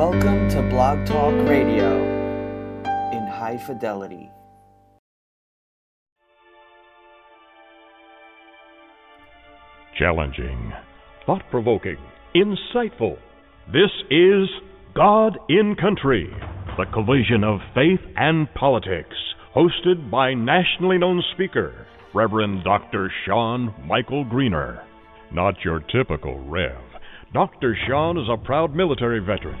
Welcome to Blog Talk Radio in high fidelity. Challenging, thought provoking, insightful. This is God and Country, the collision of faith and politics, hosted by nationally known speaker, Reverend Dr. Shawn Michael Greener. Not your typical Rev. Dr. Shawn is a proud military veteran,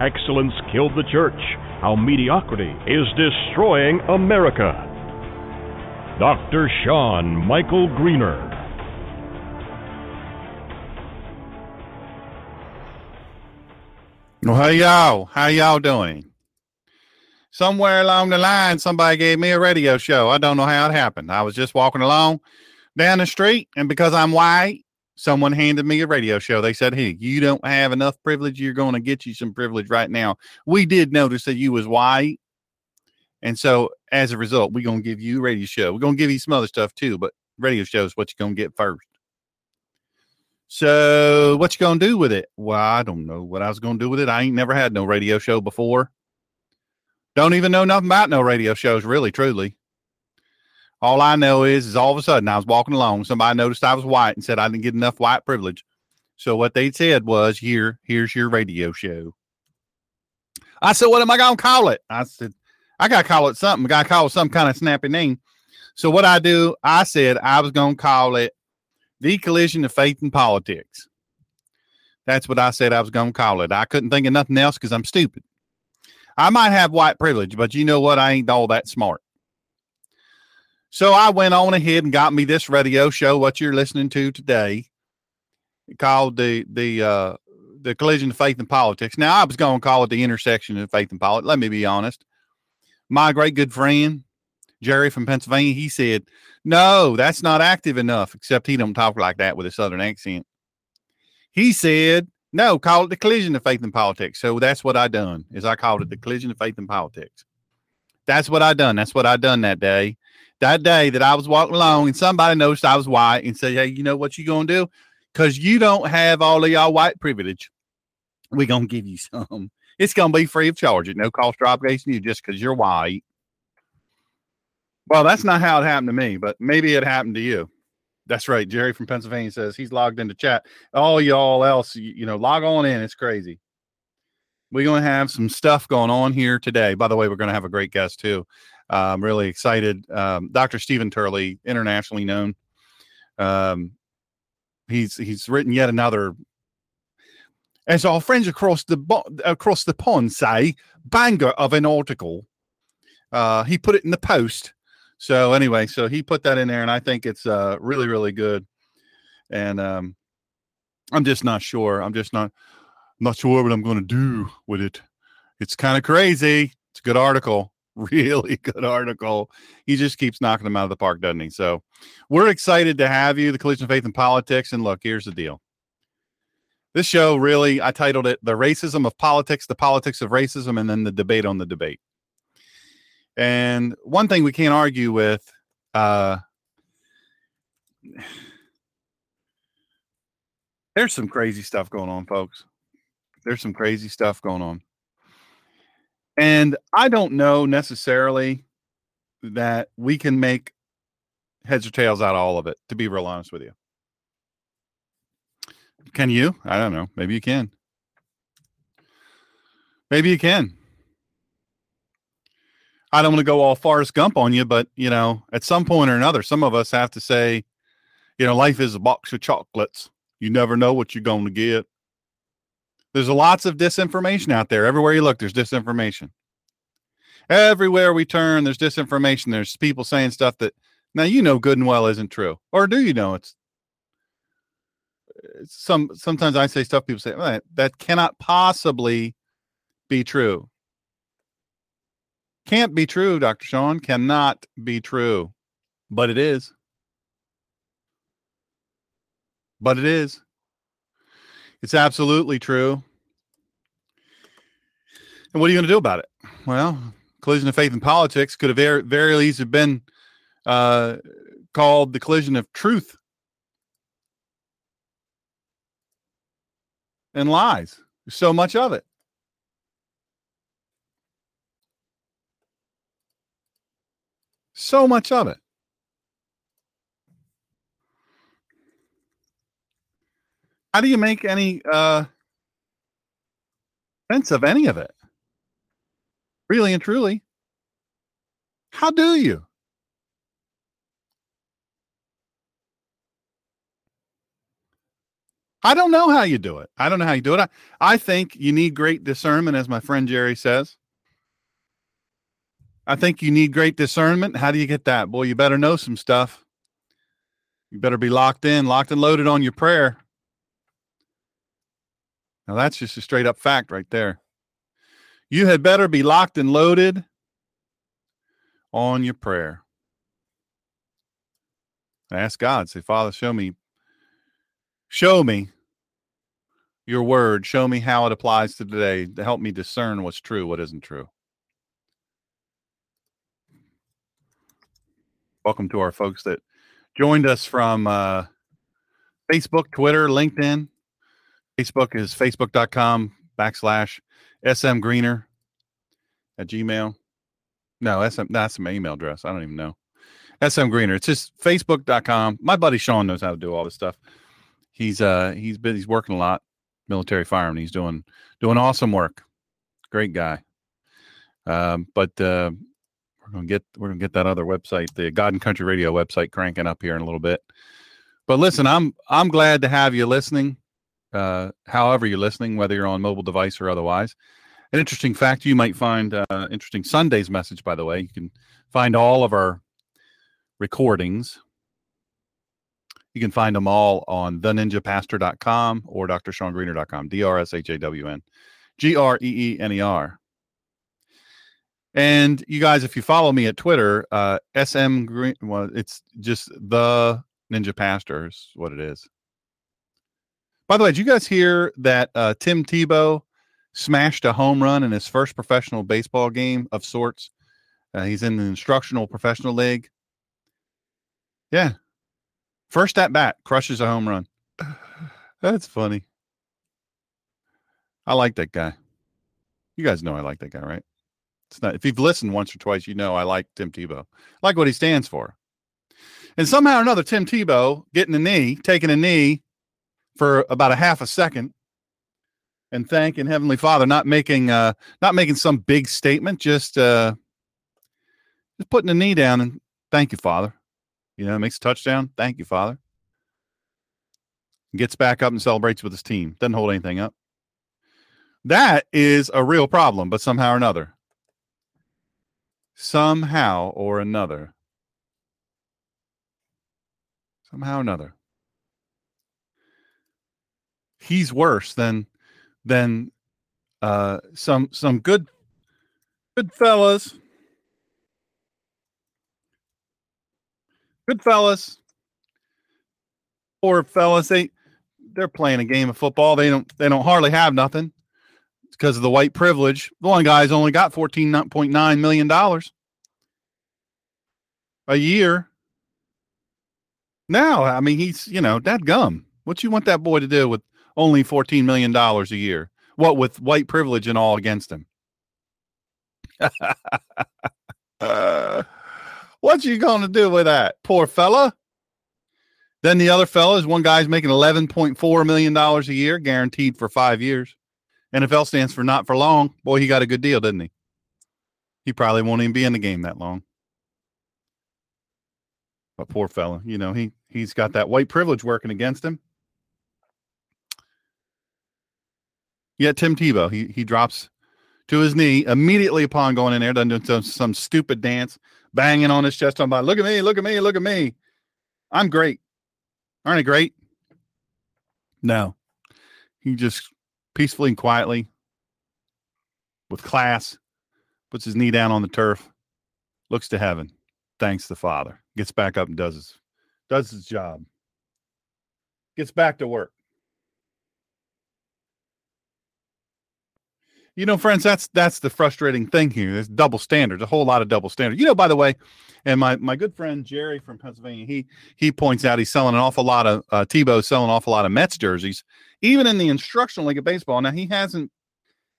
Excellence Killed the Church How Mediocrity is Destroying America. Dr. Shawn Michael Greener. Well, hey y'all, how y'all doing? Somewhere along the line, somebody gave me a radio show. I don't know how it happened. I was just walking along down the street, and because I'm white, someone handed me a radio show. They said, "Hey, you don't have enough privilege. You're going to get you some privilege right now." We did notice that you was white, and so as a result, we're gonna give you radio show. We're gonna give you some other stuff too, but radio show is what you're gonna get first. So what you gonna do with it? Well, I don't know what I was gonna do with it. I ain't never had no radio show before. Don't even know nothing about no radio shows, really, truly. All I know is, is all of a sudden I was walking along, somebody noticed I was white and said I didn't get enough white privilege. So what they said was, "Here, here's your radio show." I said, "What am I gonna call it?" I said, "I gotta call it something. I gotta call it some kind of snappy name." So what I do, I said I was gonna call it the collision of faith and politics. That's what I said I was to call it. I couldn't think of nothing else because I'm stupid. I might have white privilege, but you know what? I ain't all that smart. So I went on ahead and got me this radio show, what you're listening to today, called the the uh, the collision of faith and politics. Now I was going to call it the intersection of faith and politics. Let me be honest. My great good friend Jerry from Pennsylvania, he said, "No, that's not active enough." Except he don't talk like that with a southern accent. He said, "No, call it the collision of faith and politics." So that's what I done. Is I called it the collision of faith and politics. That's what I done. That's what I done that day. That day that I was walking along and somebody noticed I was white and said, "Hey, you know what you're gonna do? Because you don't have all of y'all white privilege, we gonna give you some. It's gonna be free of charge at no cost or obligation to you just because you're white." Well, that's not how it happened to me, but maybe it happened to you. That's right. Jerry from Pennsylvania says he's logged into chat. All y'all else, you, you know, log on in. It's crazy. We're going to have some stuff going on here today. By the way, we're going to have a great guest too. I'm really excited. Um, Dr. Steven Turley, internationally known. Um, he's he's written yet another, as our friends across the across the pond say, banger of an article. Uh, he put it in the post so anyway, so he put that in there, and I think it's uh, really, really good. And um, I'm just not sure. I'm just not not sure what I'm going to do with it. It's kind of crazy. It's a good article, really good article. He just keeps knocking them out of the park, doesn't he? So we're excited to have you, the Collision of Faith and Politics. And look, here's the deal. This show really, I titled it "The Racism of Politics: The Politics of Racism," and then the debate on the debate. And one thing we can't argue with, uh, there's some crazy stuff going on, folks. There's some crazy stuff going on. And I don't know necessarily that we can make heads or tails out of all of it, to be real honest with you. Can you? I don't know. Maybe you can. Maybe you can. I don't want to go all Forrest Gump on you, but you know, at some point or another, some of us have to say, you know, life is a box of chocolates. You never know what you're going to get. There's lots of disinformation out there. Everywhere you look, there's disinformation. Everywhere we turn, there's disinformation. There's people saying stuff that now you know good and well isn't true, or do you know it's? some sometimes I say stuff people say well, that cannot possibly be true Can't be true, Dr. Shawn. Cannot be true. But it is. But it is. It's absolutely true. And what are you going to do about it? Well, collision of faith and politics could have very, very easily been uh, called the collision of truth and lies. There's so much of it. So much of it. How do you make any uh, sense of any of it? Really and truly. How do you? I don't know how you do it. I don't know how you do it. I, I think you need great discernment, as my friend Jerry says. I think you need great discernment. How do you get that? Boy, you better know some stuff. You better be locked in, locked and loaded on your prayer. Now, that's just a straight up fact right there. You had better be locked and loaded on your prayer. Ask God, say, Father, show me, show me your word. Show me how it applies to today to help me discern what's true, what isn't true. Welcome to our folks that joined us from uh, Facebook, Twitter, LinkedIn. Facebook is facebook.com backslash SM Greener at Gmail. No, SM, that's my email address. I don't even know. SM Greener. It's just facebook.com. My buddy Sean knows how to do all this stuff. He's uh he's been he's working a lot, military fireman. He's doing doing awesome work. Great guy. Um, but uh we're gonna get we're gonna get that other website, the God and Country Radio website cranking up here in a little bit. But listen, I'm I'm glad to have you listening uh, however you're listening, whether you're on mobile device or otherwise. An interesting fact you might find uh, interesting Sunday's message, by the way. You can find all of our recordings. You can find them all on theninjapastor.com or drshawngreener.com. D R S H A W N G R E E N E R. And you guys, if you follow me at Twitter, uh, SM Green, well, it's just the Ninja Pastor is what it is. By the way, did you guys hear that uh, Tim Tebow smashed a home run in his first professional baseball game of sorts? Uh, he's in the instructional professional league. Yeah. First at bat, crushes a home run. That's funny. I like that guy. You guys know I like that guy, right? It's not if you've listened once or twice, you know I like Tim Tebow. I like what he stands for. And somehow or another, Tim Tebow getting a knee, taking a knee for about a half a second and thanking Heavenly Father, not making uh not making some big statement, just uh just putting a knee down and thank you, Father. You know, makes a touchdown. Thank you, Father. Gets back up and celebrates with his team. Doesn't hold anything up. That is a real problem, but somehow or another. Somehow or another. Somehow or another he's worse than than uh, some some good good fellas. Good fellas. Poor fellas, they they're playing a game of football. They don't they don't hardly have nothing because of the white privilege. The one guy's only got fourteen point nine million dollars a year. Now, I mean, he's you know that gum. What you want that boy to do with only $14 million a year. What with white privilege and all against him? uh, what you going to do with that? Poor fella. Then the other fellas, one guy's making $11.4 million a year, guaranteed for five years. NFL stands for not for long. Boy, he got a good deal, didn't he? He probably won't even be in the game that long. But poor fella, you know, he he's got that white privilege working against him. Yeah, Tim Tebow. He he drops to his knee immediately upon going in there, done doing some, some stupid dance, banging on his chest, talking about, look at me, look at me, look at me. I'm great. Aren't I great? No. He just peacefully and quietly, with class, puts his knee down on the turf, looks to heaven, thanks the Father, gets back up and does his does his job, gets back to work. You know, friends, that's that's the frustrating thing here. There's double standards, a whole lot of double standards. You know, by the way, and my my good friend Jerry from Pennsylvania, he he points out he's selling an awful lot of uh, Tebow selling an awful lot of Mets jerseys, even in the instructional league of baseball. Now he hasn't,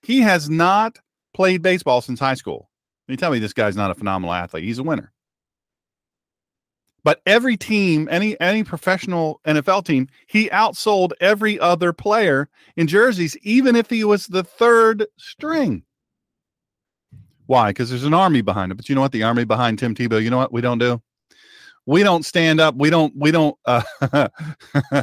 he has not played baseball since high school. You tell me this guy's not a phenomenal athlete. He's a winner. But every team, any any professional NFL team, he outsold every other player in jerseys, even if he was the third string. Why? Because there's an army behind it. But you know what? The army behind Tim Tebow. You know what we don't do? We don't stand up. We don't. We don't. Uh,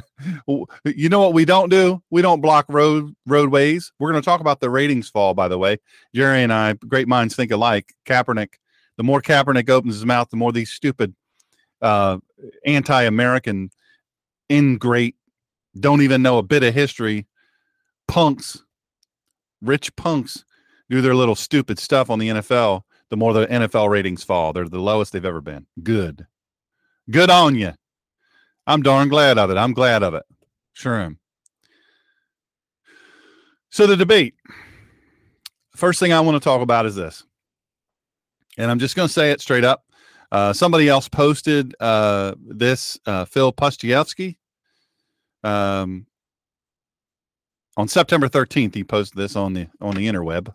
you know what we don't do? We don't block road roadways. We're going to talk about the ratings fall. By the way, Jerry and I, great minds think alike. Kaepernick. The more Kaepernick opens his mouth, the more these stupid uh, anti-American, ingrate, don't even know a bit of history, punks, rich punks do their little stupid stuff on the NFL. The more the NFL ratings fall, they're the lowest they've ever been. Good, good on you. I'm darn glad of it. I'm glad of it. Sure am. So the debate. First thing I want to talk about is this. And I'm just going to say it straight up. Uh, somebody else posted uh, this, uh, Phil Pustievsky. Um, on September 13th, he posted this on the on the interweb.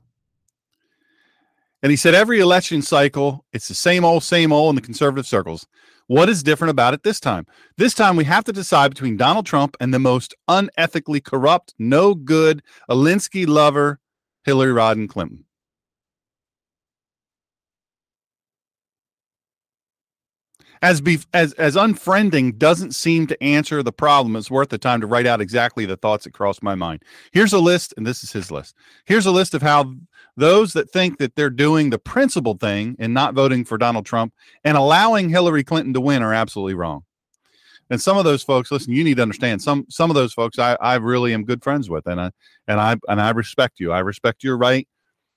And he said every election cycle, it's the same old, same old in the conservative circles. What is different about it this time? This time we have to decide between Donald Trump and the most unethically corrupt, no good, Alinsky lover, Hillary Rodham Clinton. As be as as unfriending doesn't seem to answer the problem it's worth the time to write out exactly the thoughts that crossed my mind. Here's a list and this is his list. Here's a list of how those that think that they're doing the principled thing and not voting for donald trump and allowing hillary clinton to win are absolutely wrong. And some of those folks listen you need to understand some some of those folks i i really am good friends with and i and i and i respect you. I respect your right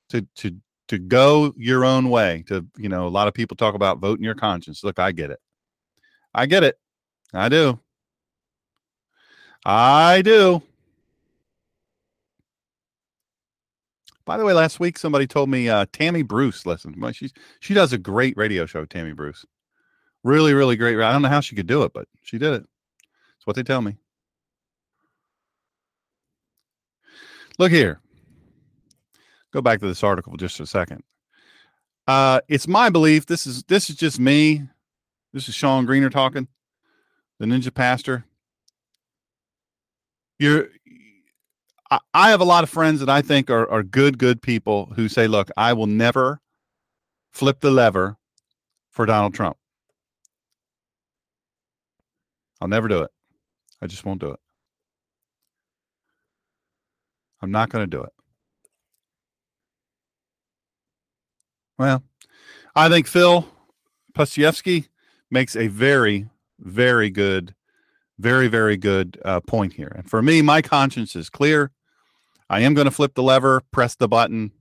to to to go your own way to you know a lot of people talk about voting your conscience. Look i get it. I get it. I do. I do. By the way last week somebody told me uh, tammy bruce listen she's she does a great radio show tammy bruce. Really really great i don't know how she could do it but she did it. That's what they tell me. Look here go back to this article for just a second. Uh, it's my belief. This is this is just me. This is Shawn Greener talking, the Ninja Pastor. You're. I, I have a lot of friends that I think are are good, good people who say, "Look, I will never flip the lever for Donald Trump. I'll never do it. I just won't do it. I'm not going to do it." Well, I think Phil Pustievsky makes a very, very good, very, very good uh, point here. And for me, my conscience is clear. I am going to flip the lever, press the button,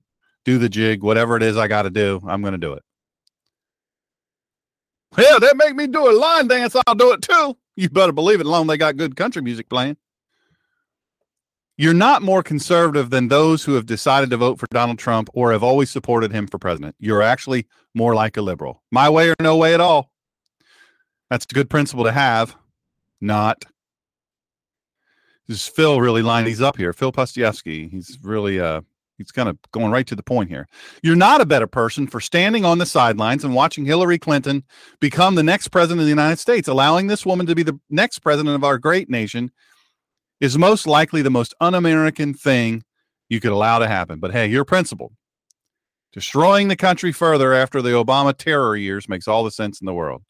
do the jig, whatever it is I got to do. I'm going to do it. Hell, that make me do a line dance. I'll do it too. You better believe it. Alone, they got good country music playing you're not more conservative than those who have decided to vote for Donald Trump or have always supported him for president. You're actually more like a liberal. My way or no way at all. That's a good principle to have. Not. This Phil really lined these up here. Phil Pustievsky. He's really uh he's kind of going right to the point here. You're not a better person for standing on the sidelines and watching Hillary Clinton become the next president of the United States, allowing this woman to be the next president of our great nation is most likely the most un American thing you could allow to happen. But hey, you're principled. Destroying the country further after the Obama terror years makes all the sense in the world.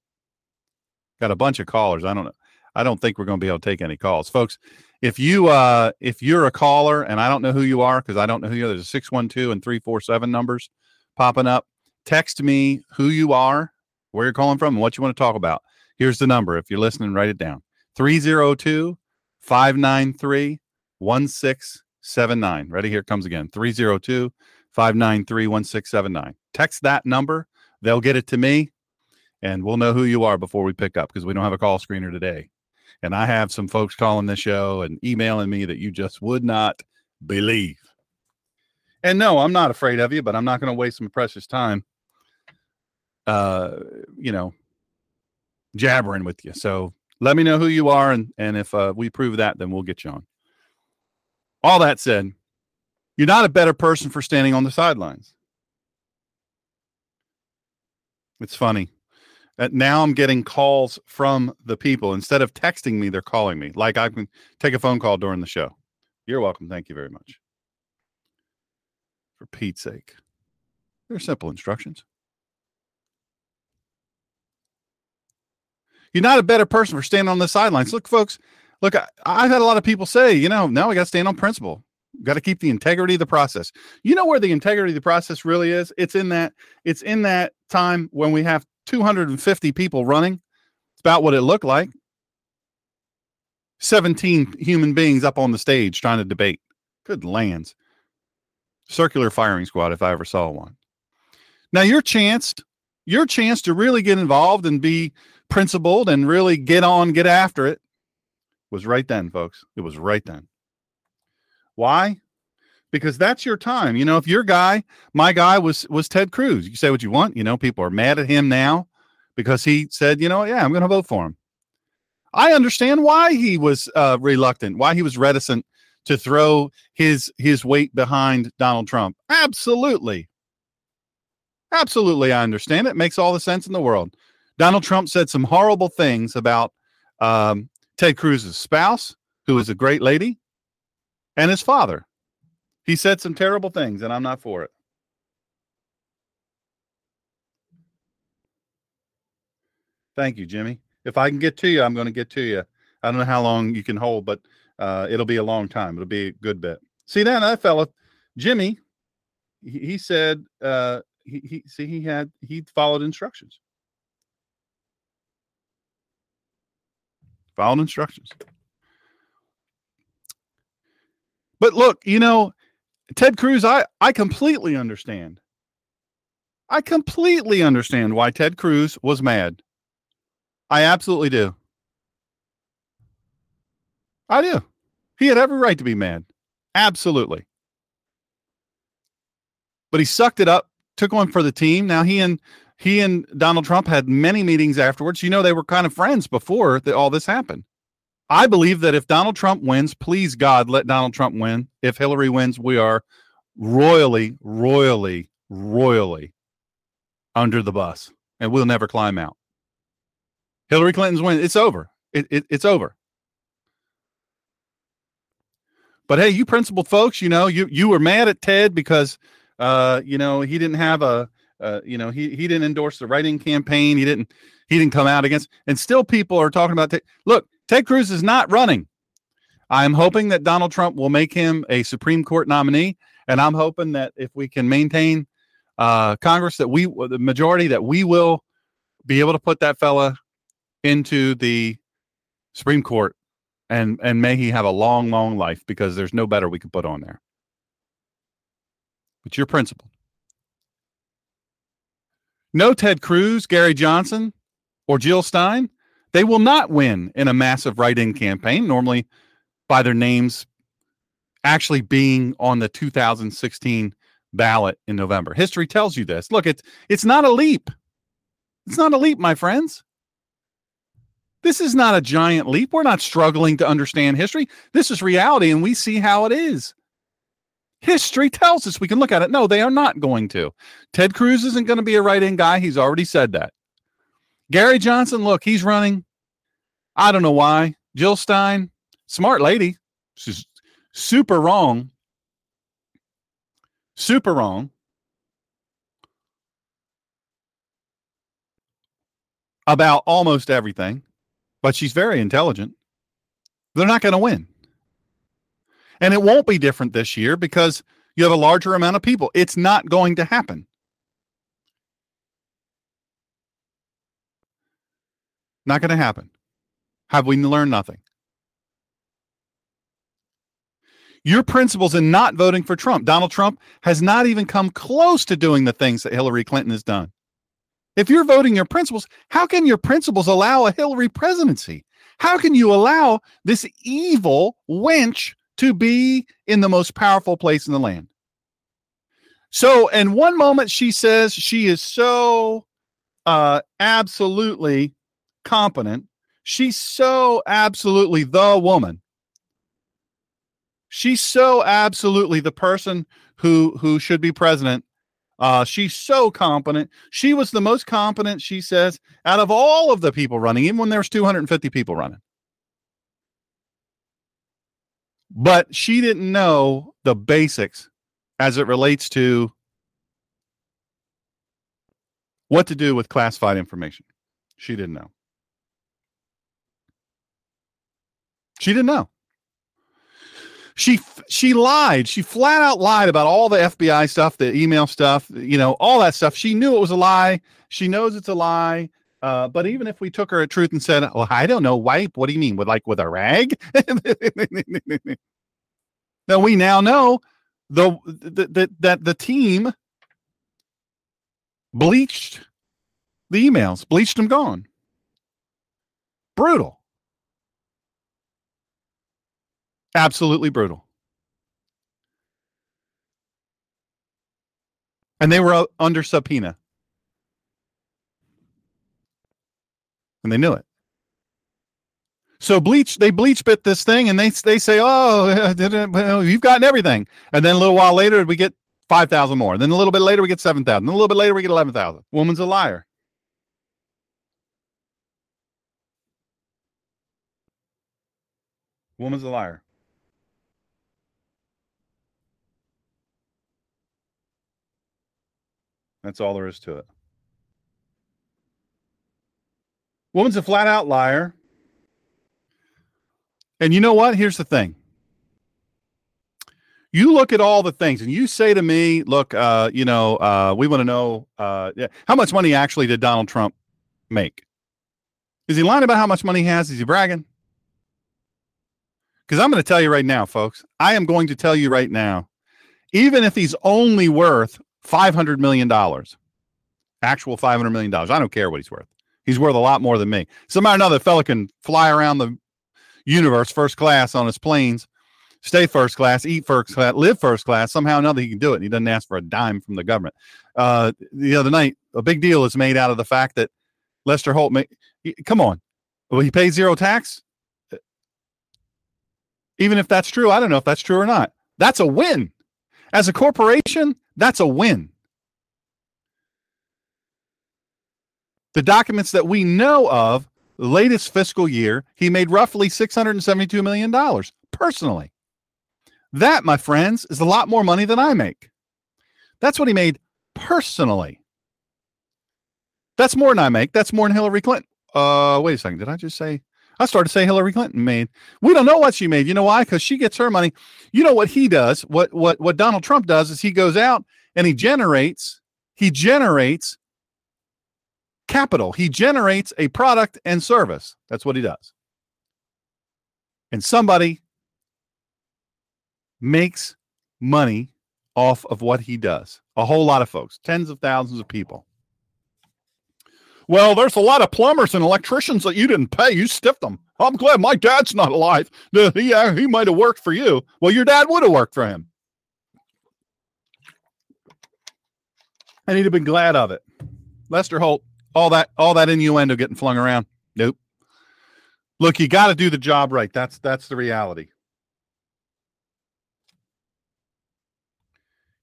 Got a bunch of callers. I don't know. I don't think we're going to be able to take any calls, folks. If you uh if you're a caller and I don't know who you are because I don't know who you are, there's a six one two and three four seven numbers popping up. Text me who you are, where you're calling from, and what you want to talk about. Here's the number. If you're listening, write it down. 302 593 1679. Ready? Here comes again 302 593 1679. Text that number. They'll get it to me and we'll know who you are before we pick up because we don't have a call screener today. And I have some folks calling the show and emailing me that you just would not believe. And no, I'm not afraid of you, but I'm not going to waste some precious time, uh, you know, jabbering with you. So let me know who you are, and and if uh, we prove that, then we'll get you on. All that said, you're not a better person for standing on the sidelines. It's funny. Uh, now I'm getting calls from the people. Instead of texting me, they're calling me. Like I can take a phone call during the show. You're welcome. Thank you very much. For Pete's sake. They're simple instructions. You're not a better person for standing on the sidelines. Look, folks, look, I, have had a lot of people say, you know, now we got to stand on principle. Got to keep the integrity of the process. You know where the integrity of the process really is? It's in that, it's in that time when we have 250 people running. It's about what it looked like. 17 human beings up on the stage trying to debate. Good lands. Circular firing squad, if I ever saw one. Now, your chance, your chance to really get involved and be principled and really get on, get after it was right then, folks. It was right then. Why? Because that's your time. You know, if your guy, my guy was was Ted Cruz. You say what you want. You know, people are mad at him now because he said, you know, yeah, I'm going to vote for him. I understand why he was uh, reluctant, why he was reticent to throw his his weight behind Donald Trump. Absolutely. Absolutely, I understand it. Makes all the sense in the world. Donald Trump said some horrible things about um, Ted Cruz's spouse, who is a great lady, and his father. He said some terrible things, and I'm not for it. Thank you, Jimmy. If I can get to you, I'm going to get to you. I don't know how long you can hold, but uh, it'll be a long time. It'll be a good bit. See that that fella, Jimmy. He, he said uh, he, he see he had he followed instructions. Followed instructions. But look, you know, Ted Cruz, I, I completely understand. I completely understand why Ted Cruz was mad. I absolutely do. I do. He had every right to be mad. Absolutely. But he sucked it up, took one for the team. Now he and he and Donald Trump had many meetings afterwards. You know, they were kind of friends before that all this happened. I believe that if Donald Trump wins, please God, let Donald Trump win. If Hillary wins, we are royally, royally, royally under the bus and we'll never climb out. Hillary Clinton's win. It's over. It, it, it's over. But hey, you principled folks, you know, you you were mad at Ted because uh, you know, he didn't have a uh, you know, he he didn't endorse the write-in campaign. He didn't he didn't come out against and still people are talking about. Look, Ted Cruz is not running. I'm hoping that Donald Trump will make him a Supreme Court nominee. And I'm hoping that if we can maintain uh, Congress, that we, the majority, that we will be able to put that fella into the Supreme Court, and and may he have a long, long life because there's no better we could put on there. But your principle. No Ted Cruz, Gary Johnson, or Jill Stein. They will not win in a massive write-in campaign, normally by their names actually being on the 2016 ballot in November. History tells you this. Look, it's it's not a leap. It's not a leap, my friends. This is not a giant leap. We're not struggling to understand history. This is reality, and we see how it is. History tells us we can look at it. No, they are not going to. Ted Cruz isn't going to be a write-in guy. He's already said that. Gary Johnson, look, he's running. I don't know why. Jill Stein, smart lady. She's super wrong. Super wrong. About almost everything but she's very intelligent. They're not going to win. And it won't be different this year because you have a larger amount of people. It's not going to happen. Not going to happen. Have we learned nothing? your principles in not voting for Trump. Donald Trump has not even come close to doing the things that Hillary Clinton has done. If you're voting your principles, how can your principles allow a Hillary presidency? How can you allow this evil wench to be in the most powerful place in the land? So, in one moment, she says she is so uh, absolutely competent. She's so absolutely the woman. She's so absolutely the person who who should be president. Uh, she's so competent. She was the most competent, she says, out of all of the people running, even when there's 250 people running. But she didn't know the basics as it relates to what to do with classified information. She didn't know. She didn't know. She she lied. She flat out lied about all the FBI stuff, the email stuff, you know, all that stuff. She knew it was a lie. She knows it's a lie. Uh, but even if we took her at truth and said, "Well, I don't know, wipe. What do you mean? With like with a rag?" now we now know the, the, the that the team bleached the emails, bleached them gone. Brutal. Absolutely brutal. And they were under subpoena. And they knew it. So bleach, they bleach bit this thing, and they they say, "Oh, you've gotten everything." And then a little while later, we get five thousand more. Then a little bit later, we get seven thousand. A little bit later, we get eleven thousand. Woman's a liar. Woman's a liar. That's all there is to it. Woman's a flat out liar. And you know what? Here's the thing. You look at all the things and you say to me, look, uh, you know, uh, we want to know uh, how much money actually did Donald Trump make? Is he lying about how much money he has? Is he bragging? Because I'm going to tell you right now, folks, I am going to tell you right now, even if he's only worth $500 million. Actual $500 million. I don't care what he's worth. He's worth a lot more than me. Somehow or another, fella can fly around the universe first class on his planes, stay first class, eat first class, live first class. Somehow or another, he can do it. And he doesn't ask for a dime from the government. Uh, the other night, a big deal is made out of the fact that Lester Holt, may, come on, well, he pays zero tax. Even if that's true, I don't know if that's true or not. That's a win. As a corporation, that's a win. The documents that we know of, latest fiscal year, he made roughly $672 million personally. That, my friends, is a lot more money than I make. That's what he made personally. That's more than I make. That's more than Hillary Clinton. Uh, wait a second. Did I just say? I started to say Hillary Clinton made. We don't know what she made. You know why? Because she gets her money. You know what he does? What what what Donald Trump does is he goes out and he generates he generates capital. He generates a product and service. That's what he does. And somebody makes money off of what he does. A whole lot of folks, tens of thousands of people. Well, there's a lot of plumbers and electricians that you didn't pay. You stiffed them. I'm glad my dad's not alive. Yeah, uh, he might have worked for you. Well, your dad would have worked for him. And he'd have been glad of it. Lester Holt, all that all that innuendo getting flung around. Nope. Look, you got to do the job right. That's that's the reality.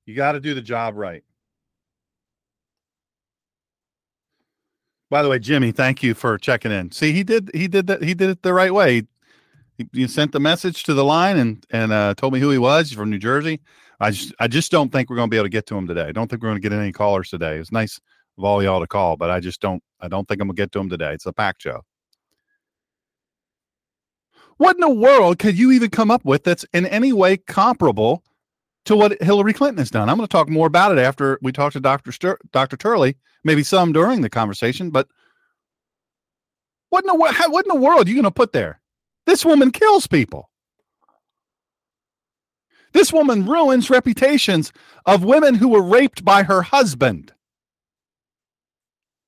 You got to do the job right. By the way, Jimmy, thank you for checking in. See, he did he did that he did it the right way. He, he sent the message to the line and and uh, told me who he was. He's from New Jersey. I just I just don't think we're going to be able to get to him today. I don't think we're going to get any callers today. It's nice of all y'all to call, but I just don't I don't think I'm to get to him today. It's a pack show. What in the world could you even come up with that's in any way comparable to what Hillary Clinton has done? I'm going to talk more about it after we talk to Dr. Stur- Dr. Turley, maybe some during the conversation, but what in the, what in the world are you going to put there? This woman kills people. This woman ruins reputations of women who were raped by her husband.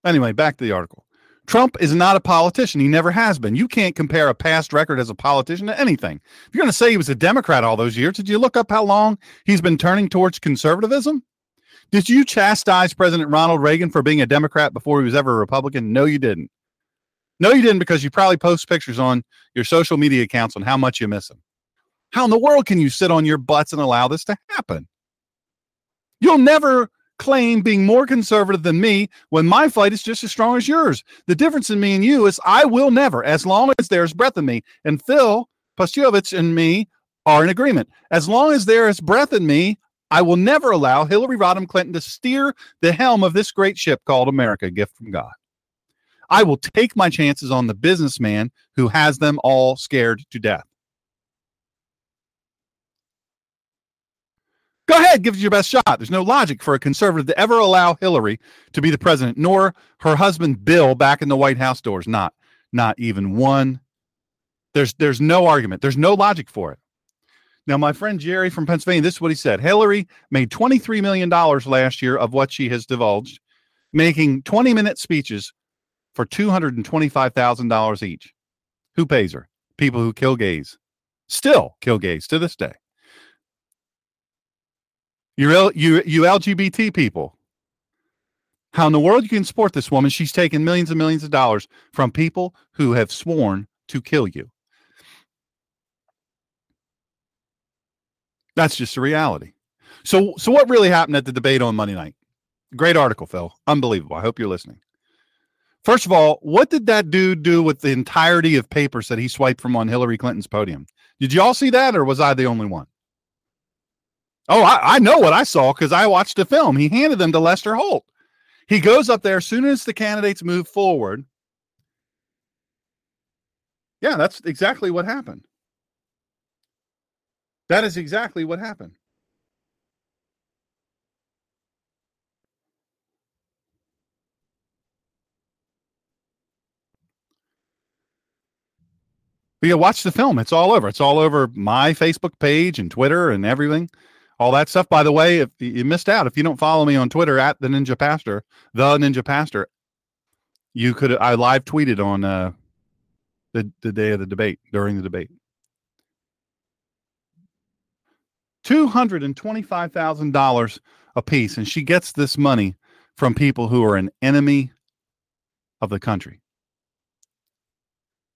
Anyway, back to the article. Trump is not a politician. He never has been. You can't compare a past record as a politician to anything. If you're going to say he was a Democrat all those years, did you look up how long he's been turning towards conservatism? Did you chastise President Ronald Reagan for being a Democrat before he was ever a Republican? No, you didn't. No, you didn't because you probably post pictures on your social media accounts on how much you miss him. How in the world can you sit on your butts and allow this to happen? You'll never claim being more conservative than me when my fight is just as strong as yours. The difference in me and you is I will never, as long as there's breath in me, and Phil Postovich and me are in agreement. As long as there is breath in me, I will never allow Hillary Rodham Clinton to steer the helm of this great ship called America, a gift from God. I will take my chances on the businessman who has them all scared to death. Go ahead, give it your best shot. There's no logic for a conservative to ever allow Hillary to be the president, nor her husband Bill back in the White House doors. Not, not even one. There's there's no argument. There's no logic for it. Now, my friend Jerry from Pennsylvania, this is what he said. Hillary made $23 million last year of what she has divulged, making 20 minute speeches for $225,000 each. Who pays her? People who kill gays. Still kill gays to this day. You you you LGBT people. How in the world you can support this woman? She's taken millions and millions of dollars from people who have sworn to kill you. That's just the reality. So so what really happened at the debate on Monday night? Great article, Phil. Unbelievable. I hope you're listening. First of all, what did that dude do with the entirety of papers that he swiped from on Hillary Clinton's podium? Did you all see that, or was I the only one? Oh, I, I know what I saw because I watched the film. He handed them to Lester Holt. He goes up there as soon as the candidates move forward. Yeah, that's exactly what happened. That is exactly what happened. But yeah, watch the film. It's all over. It's all over my Facebook page and Twitter and everything all that stuff. By the way, if you missed out, if you don't follow me on Twitter at the Ninja Pastor, the Ninja Pastor, you could I live tweeted on uh, the the day of the debate during the debate. Two hundred and twenty-five thousand dollars a piece, and she gets this money from people who are an enemy of the country.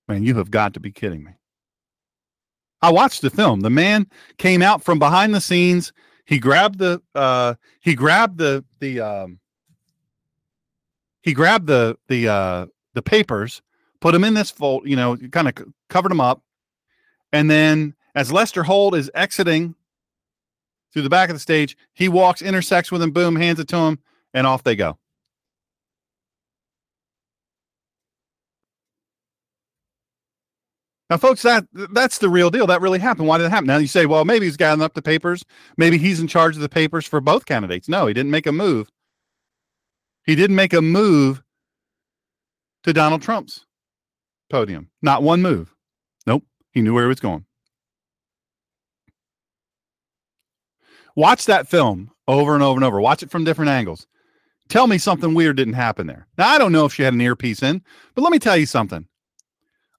Man, you have got to be kidding me. I watched the film. The man came out from behind the scenes. He grabbed the uh he grabbed the the um he grabbed the the uh the papers, put them in this fold, you know, kind of covered them up. And then as Lester Holt is exiting through the back of the stage, he walks, intersects with him, boom, hands it to him, and off they go. Now, folks, that that's the real deal. That really happened. Why did it happen? Now you say, well, maybe he's gathering up the papers. Maybe he's in charge of the papers for both candidates. No, he didn't make a move. He didn't make a move to Donald Trump's podium. Not one move. Nope. He knew where he was going. Watch that film over and over and over. Watch it from different angles. Tell me something weird didn't happen there. Now, I don't know if she had an earpiece in, but let me tell you something.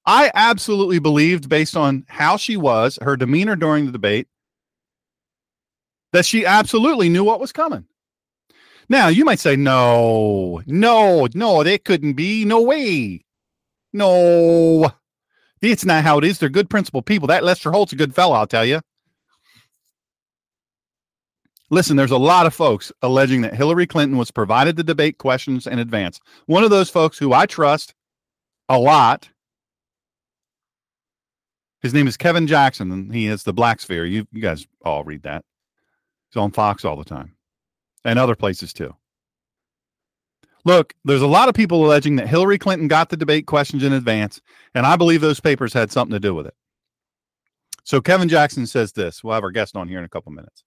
I absolutely believed, based on how she was, her demeanor during the debate, that she absolutely knew what was coming. Now, you might say, no, no, no, they couldn't be. No way. No. It's not how it is. They're good principled people. That Lester Holt's a good fellow, I'll tell you. Listen, there's a lot of folks alleging that Hillary Clinton was provided the debate questions in advance. One of those folks who I trust a lot his name is Kevin Jackson, and he is the Black Sphere. You, you guys all read that. He's on Fox all the time and other places too. Look, there's a lot of people alleging that Hillary Clinton got the debate questions in advance, and I believe those papers had something to do with it. So Kevin Jackson says this. We'll have our guest on here in a couple minutes.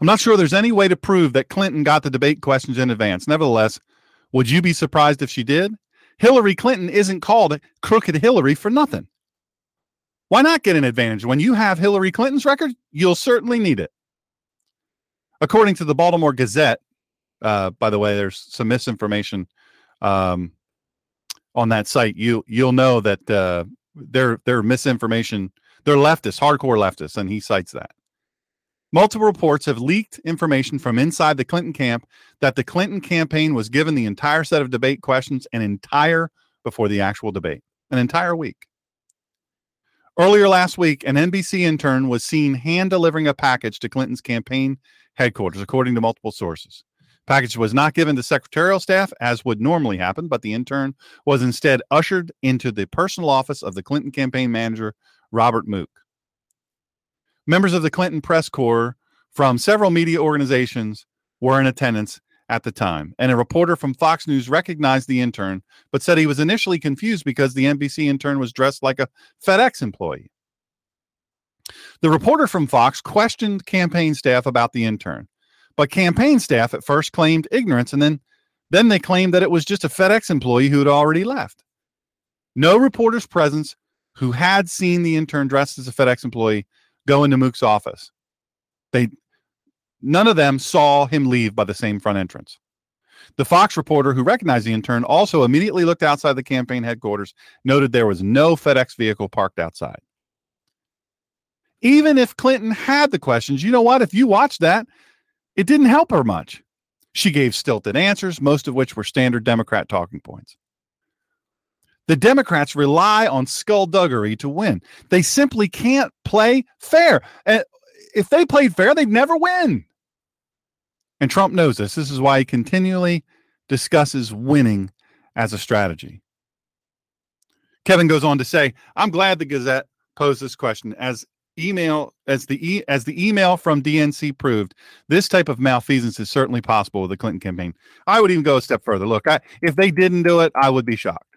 I'm not sure there's any way to prove that Clinton got the debate questions in advance. Nevertheless, would you be surprised if she did? Hillary Clinton isn't called Crooked Hillary for nothing. Why not get an advantage? When you have Hillary Clinton's record, you'll certainly need it. According to the Baltimore Gazette, uh, by the way, there's some misinformation um, on that site. You you'll know that uh, they're misinformation. They're leftists, hardcore leftists, and he cites that. Multiple reports have leaked information from inside the Clinton camp that the Clinton campaign was given the entire set of debate questions an entire before the actual debate, an entire week. Earlier last week, an NBC intern was seen hand delivering a package to Clinton's campaign headquarters, according to multiple sources. Package was not given to secretarial staff, as would normally happen, but the intern was instead ushered into the personal office of the Clinton campaign manager, Robert Mook. Members of the Clinton press corps from several media organizations were in attendance at the time, and a reporter from Fox News recognized the intern, but said he was initially confused because the NBC intern was dressed like a FedEx employee. The reporter from Fox questioned campaign staff about the intern, but campaign staff at first claimed ignorance and then then they claimed that it was just a FedEx employee who had already left. No reporters present who had seen the intern dressed as a FedEx employee go into Mook's office. They none of them saw him leave by the same front entrance. The Fox reporter who recognized the intern also immediately looked outside the campaign headquarters, noted there was no FedEx vehicle parked outside. Even if Clinton had the questions, you know what? If you watch that, it didn't help her much. She gave stilted answers, most of which were standard Democrat talking points. The Democrats rely on skullduggery to win. They simply can't play fair. And if they played fair, they'd never win. And Trump knows this. This is why he continually discusses winning as a strategy. Kevin goes on to say, I'm glad the Gazette posed this question as email as the e, as the email from DNC proved, this type of malfeasance is certainly possible with the Clinton campaign. I would even go a step further. Look, I, if they didn't do it, I would be shocked.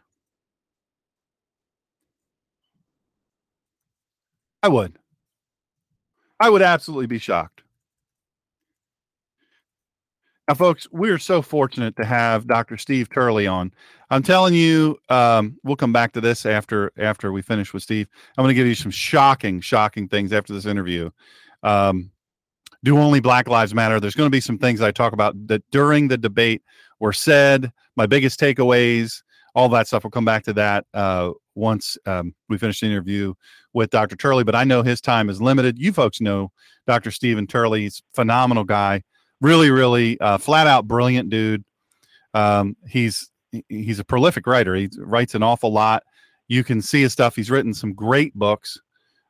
I would. I would absolutely be shocked. Now, folks, we're so fortunate to have Dr. Steve Turley on. I'm telling you, um, we'll come back to this after after we finish with Steve. I'm going to give you some shocking, shocking things after this interview. Um, do only Black Lives Matter? There's going to be some things I talk about that during the debate were said. My biggest takeaways, all that stuff. We'll come back to that uh, once um, we finish the interview with Dr. Turley. But I know his time is limited. You folks know Dr. Steven Turley. He's phenomenal guy really, really uh, flat out brilliant dude. Um, he's he's a prolific writer. He writes an awful lot. You can see his stuff. He's written some great books,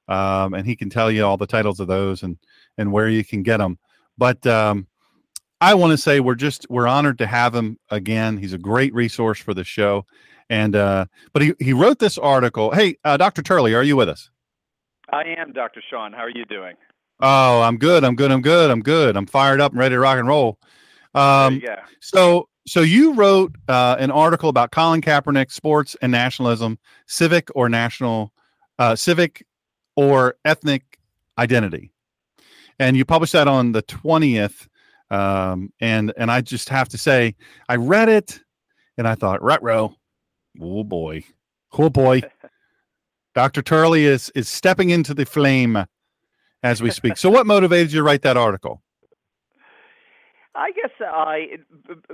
um, and he can tell you all the titles of those and and where you can get them. But um, I want to say we're just we're honored to have him again. He's a great resource for the show. And uh, but he he wrote this article. Hey, uh, Dr. Turley, are you with us? I am, Dr. Shawn. How are you doing? Oh, I'm good. I'm good. I'm good. I'm good. I'm fired up and ready to rock and roll. Um, yeah. so, so you wrote uh, an article about Colin Kaepernick, sports and nationalism, civic or national, uh, civic or ethnic identity, and you published that on the twentieth. Um, and and I just have to say, I read it, and I thought, right row, oh boy, oh boy, Doctor Turley is is stepping into the flame as we speak. so, what motivated you to write that article? I guess I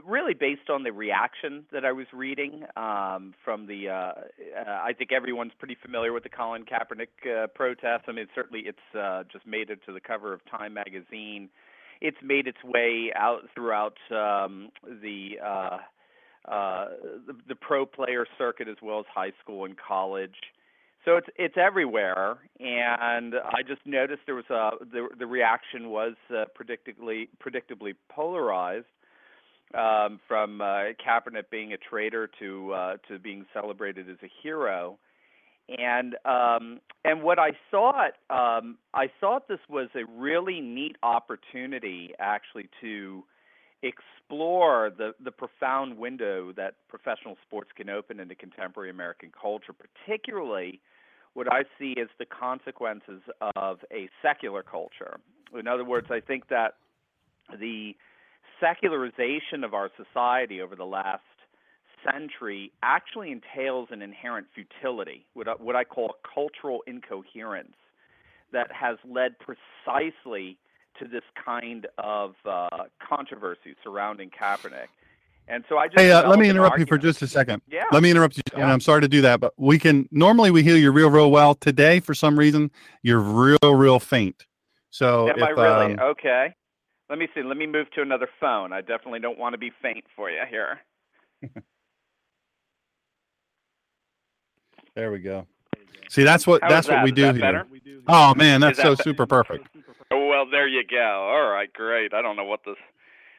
really based on the reaction that I was reading um, from the. Uh, uh, I think everyone's pretty familiar with the Colin Kaepernick uh, protest. I mean, certainly it's uh, just made it to the cover of Time magazine. It's made its way out throughout um, the, uh, uh, the the pro player circuit as well as high school and college. So it's it's everywhere, and I just noticed there was a the the reaction was uh, predictably predictably polarized um, from uh, Kaepernick being a traitor to uh, to being celebrated as a hero, and um, and what I thought um, I thought this was a really neat opportunity actually to explore the the profound window that professional sports can open into contemporary American culture, particularly what I see as the consequences of a secular culture. In other words, I think that the secularization of our society over the last century actually entails an inherent futility, what I, what I call cultural incoherence, that has led precisely to this kind of uh, controversy surrounding Kaepernick. And so I just Hey, uh, let me interrupt you for just a second. yeah. Let me interrupt you, and I'm sorry to do that, but we can normally we hear you real, real well. Today, for some reason, you're real, real faint. So Am I really um, okay? Let me see. Let me move to another phone. I definitely don't want to be faint for you here. there we go. See, that's what How that's is what we do here. better? Oh man, that's Is so be- super perfect. Oh, well, there you go. All right, great. I don't know what this.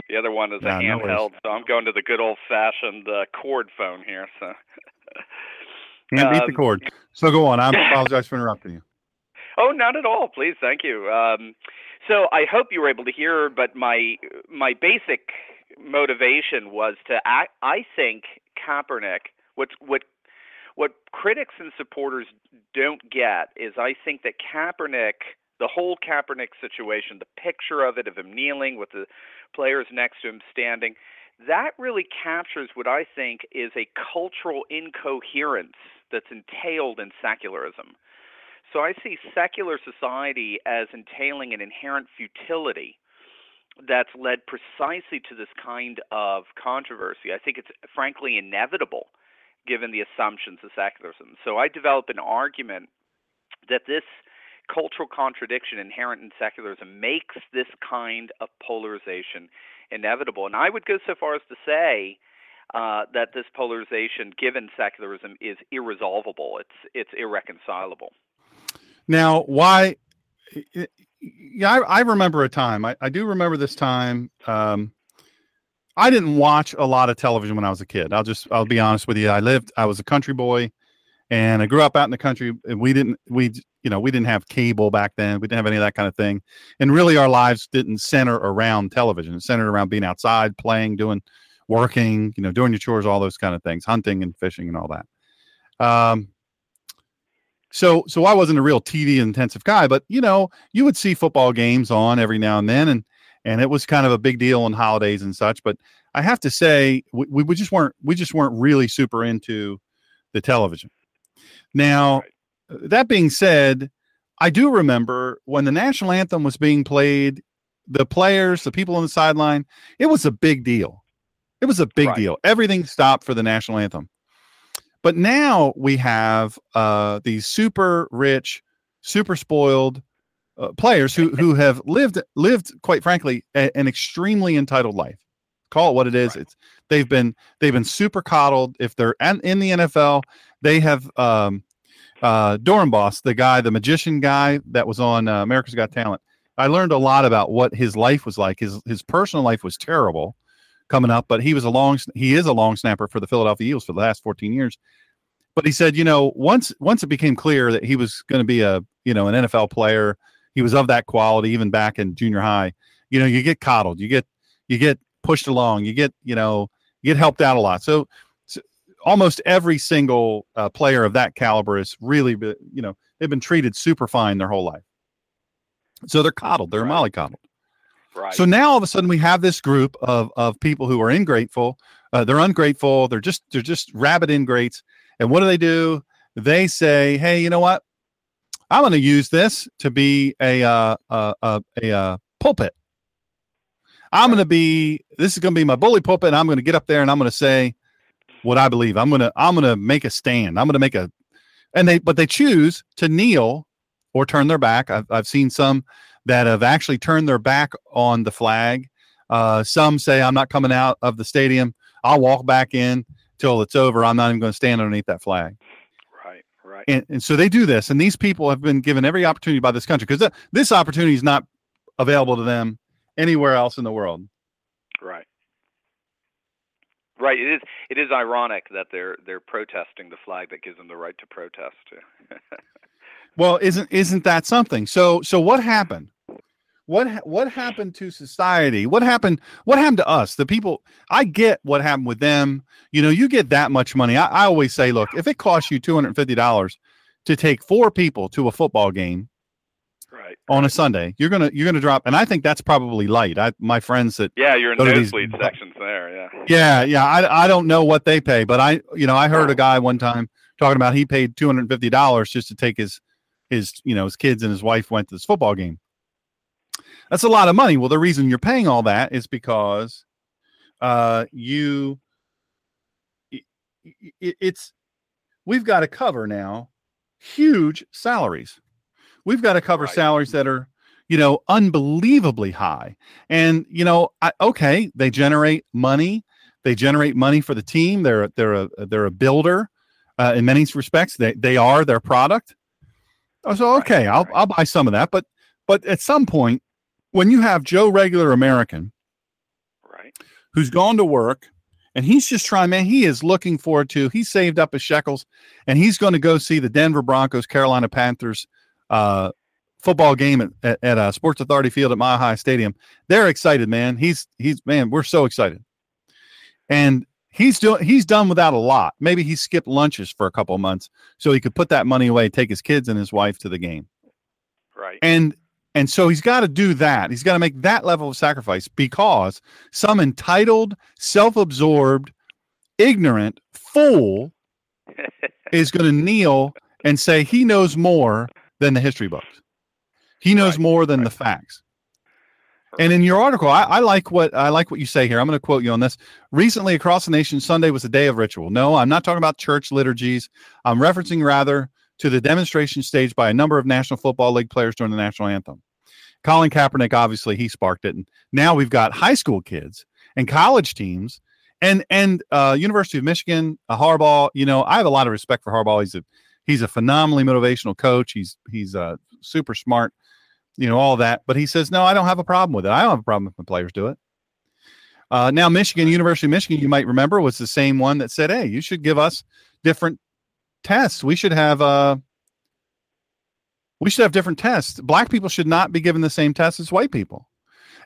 The other one is a Yeah, no handheld, so I'm going to the good old-fashioned uh, cord phone here. So. Can't beat the Um, cord. So go on. I apologize for interrupting you. Oh, not at all. Please, thank you. Um, so I hope you were able to hear, but my my basic motivation was to I, I think Kaepernick. What what what critics and supporters don't get is I think that Kaepernick, the whole Kaepernick situation, the picture of it of him kneeling with the players next to him standing, that really captures what I think is a cultural incoherence that's entailed in secularism. So I see secular society as entailing an inherent futility that's led precisely to this kind of controversy. I think it's frankly inevitable given the assumptions of secularism. So I develop an argument that this cultural contradiction inherent in secularism makes this kind of polarization inevitable. And I would go so far as to say uh, that this polarization, given secularism, is irresolvable. It's it's irreconcilable. Now, why? Yeah, I, I remember a time. I, I do remember this time. Um, I didn't watch a lot of television when I was a kid. I'll just I'll be honest with you. I lived. I was a country boy, and I grew up out in the country. And we didn't we you know we didn't have cable back then. We didn't have any of that kind of thing. And really, our lives didn't center around television. It centered around being outside, playing, doing, working. You know, doing your chores, all those kind of things, hunting and fishing and all that. Um, so so I wasn't a real TV intensive guy, but you know, you would see football games on every now and then and and it was kind of a big deal on holidays and such, but I have to say we, we just weren't we just weren't really super into the television. Now, that being said, I do remember when the national anthem was being played, the players, the people on the sideline, it was a big deal. It was a big Right. deal. Everything stopped for the national anthem. But now we have uh, these super rich, super spoiled uh, players who who have lived lived quite frankly a, an extremely entitled life. Call it what it is. Right. It's they've been they've been super coddled. If they're an, in the NFL, they have um, uh, the guy, the magician guy that was on uh, America's Got Talent. I learned a lot about what his life was like. His his personal life was terrible coming up, but he was a long he is a long snapper for the Philadelphia Eagles for the last 14 years. But he said, you know, once once it became clear that he was going to be a you know an NFL player, he was of that quality even back in junior high. You know, you get coddled, you get you get pushed along, you get you know you get helped out a lot. So, so almost every single uh, player of that caliber is really you know they've been treated super fine their whole life. So they're coddled, they're Right. mollycoddled. Right. So now all of a sudden we have this group of of people who are ingrateful. Uh, they're ungrateful. They're just they're just rabid ingrates. And what do they do? They say, "Hey, you know what? I'm going to use this to be a uh, uh, uh, a uh, pulpit. I'm going to be this is going to be my bully pulpit. And I'm going to get up there and I'm going to say what I believe. I'm going to I'm going to make a stand. I'm going to make a and they but they choose to kneel or turn their back. I've I've seen some that have actually turned their back on the flag. Uh, some say, I'm not coming out of the stadium. I'll walk back in till it's over. I'm not even going to stand underneath that flag. Right. And, and so they do this. And these people have been given every opportunity by this country because this opportunity is not available to them anywhere else in the world. Right. Right. It is. It is ironic that they're they're protesting the flag that gives them the right to protest. Well, isn't isn't that something? So so what happened? What what happened to society? What happened? What happened to us? The people. I get what happened with them. You know, you get that much money. I, I always say, look, if it costs you two hundred and fifty dollars to take four people to a football game, right. on a Sunday. You're gonna you're gonna drop, and I think that's probably light. I my friends that Yeah, you're in these- sections there. Yeah. yeah yeah I I don't know what they pay, but I you know I heard a guy one time talking about he paid two hundred and fifty dollars just to take his his you know his kids and his wife went to this football game. That's a lot of money. Well, the reason you're paying all that is because uh you it, it- it's we've got to cover now huge salaries. We've got to cover Right. salaries that are, you know, unbelievably high. And you know, I, okay, they generate money. They generate money for the team. They're a- they're a they're a builder uh, in many respects. They they are their product. So Right, okay, I'll. I'll buy some of that. But but at some point, when you have Joe regular American Right. who's gone to work and he's just trying, man, he is looking forward to, he saved up his shekels and he's going to go see the Denver Broncos, Carolina Panthers uh, football game at, at, at uh, Sports Authority Field at Mile High Stadium. They're excited, man. He's, he's, man, we're so excited. And he's doing, he's done without a lot. Maybe he skipped lunches for a couple of months so he could put that money away, take his kids and his wife to the game Right. and and so he's got to do that. He's got to make that level of sacrifice because some entitled self-absorbed ignorant fool is going to kneel and say he knows more than the history books. He knows Right, more than right. the facts. And in your article I, I like what i like what you say here. I'm going to quote you on this. Recently across the nation sunday was a day of ritual. No i'm not talking about church liturgies. I'm referencing rather to the demonstration staged by a number of national football league players during the national anthem colin kaepernick obviously he sparked it and now we've got high school kids and college teams and and uh, university of michigan uh, harbaugh you know i have a lot of respect for harbaugh. He's a he's a phenomenally motivational coach. He's he's uh, super smart you know all that but he says no i don't have a problem with it. I don't have a problem if the players do it. Uh, now michigan university of michigan you might remember was the same one that said hey you should give us different tests. We should have uh we should have different tests. Black people should not be given the same tests as white people.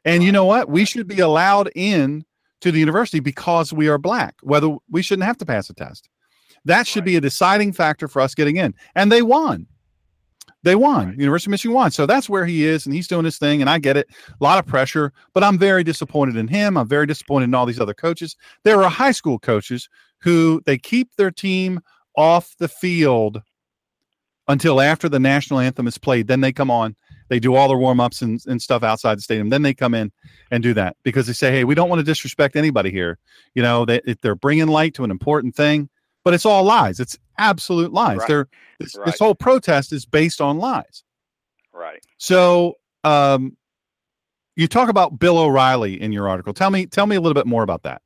And you know what? We should be allowed in to the university because we are black whether we shouldn't have to pass a test. That should be a deciding factor for us getting in. And they won. They won. Right. university of michigan won. So that's where he is and he's doing his thing and i get it. A lot of pressure but i'm very disappointed in him. I'm very disappointed in all these other coaches. There are high school coaches who they keep their team off the field until after the national anthem is played then they come on. They do all their warm-ups and, and stuff outside the stadium. Then they come in and do that because they say hey we don't want to disrespect anybody here. You know they, if they're bringing light to an important thing but it's all lies. It's absolute lies. Right. they're this, Right. this whole protest is based on lies. Right. so um you talk about bill o'reilly in your article. Tell me tell me a little bit more about that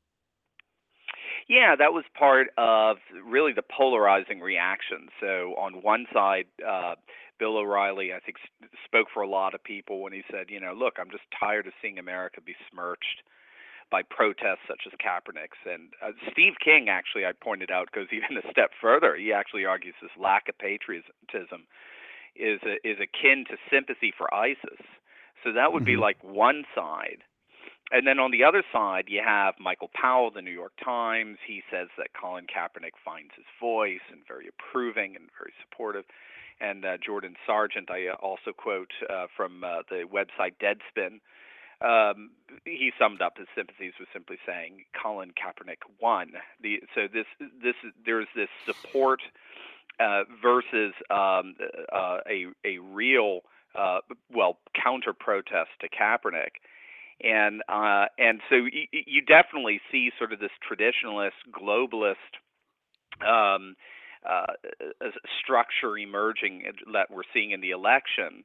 Yeah, that was part of really the polarizing reaction. So on one side, uh, Bill O'Reilly, I think, spoke for a lot of people when he said, you know, look, I'm just tired of seeing America be smirched by protests such as Kaepernick's. And uh, Steve King, actually, I pointed out, goes even a step further. He actually argues this lack of patriotism is a, is akin to sympathy for ISIS. So that would be Mhm. like one side. And then on the other side, you have Michael Powell, the New York Times. He says that Colin Kaepernick finds his voice and very approving and very supportive. And uh, Jordan Sargent, I uh, also quote uh, from uh, the website Deadspin. Um, he summed up his sympathies with simply saying Colin Kaepernick won. The, so this this there's this support uh, versus um, uh, a a real well counter protest to Kaepernick and uh, and so y- you definitely see sort of this traditionalist globalist um, uh, uh, structure emerging that we're seeing in the election,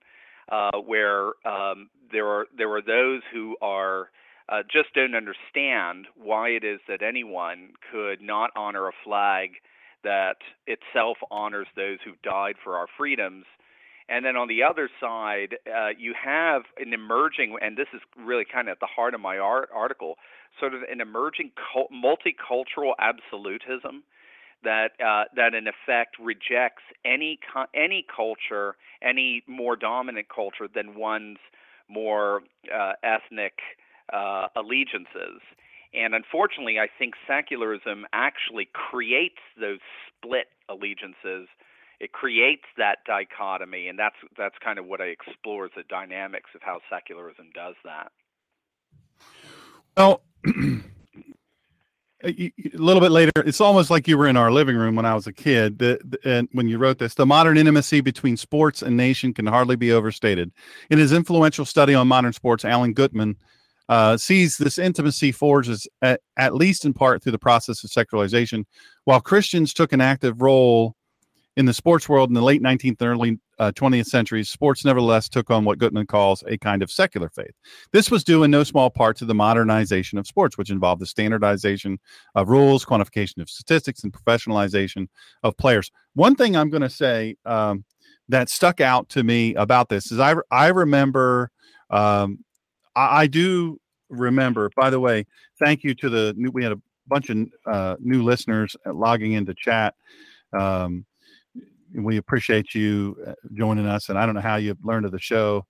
uh, where um, there are there are those who are uh, just don't understand why it is that anyone could not honor a flag that itself honors those who died for our freedoms and then on the other side, uh, you have an emerging, and this is really kind of at the heart of my art, article, sort of an emerging cult, multicultural absolutism that uh, that in effect rejects any any culture, any more dominant culture than one's more uh, ethnic uh, allegiances. And unfortunately, I think secularism actually creates those split allegiances it creates that dichotomy, and that's that's kind of what I explore is the dynamics of how secularism does that. Well, a little bit later, it's almost like you were in our living room when I was a kid. The, the, and when you wrote this, the modern intimacy between sports and nation can hardly be overstated. In his influential study on modern sports, Allen Guttmann uh, sees this intimacy forges at, at least in part through the process of secularization. While Christians took an active role in the sports world in the late 19th and early uh, 20th centuries, sports nevertheless took on what Guttmann calls a kind of secular faith. This was due in no small part to the modernization of sports, which involved the standardization of rules, quantification of statistics, and professionalization of players. One thing I'm going to say um, that stuck out to me about this is I, I remember um, I, I do remember. By the way, thank you to the new. We had a bunch of uh, new listeners logging into chat. Um, we appreciate you uh, joining us, and I don't know how you've learned of the show,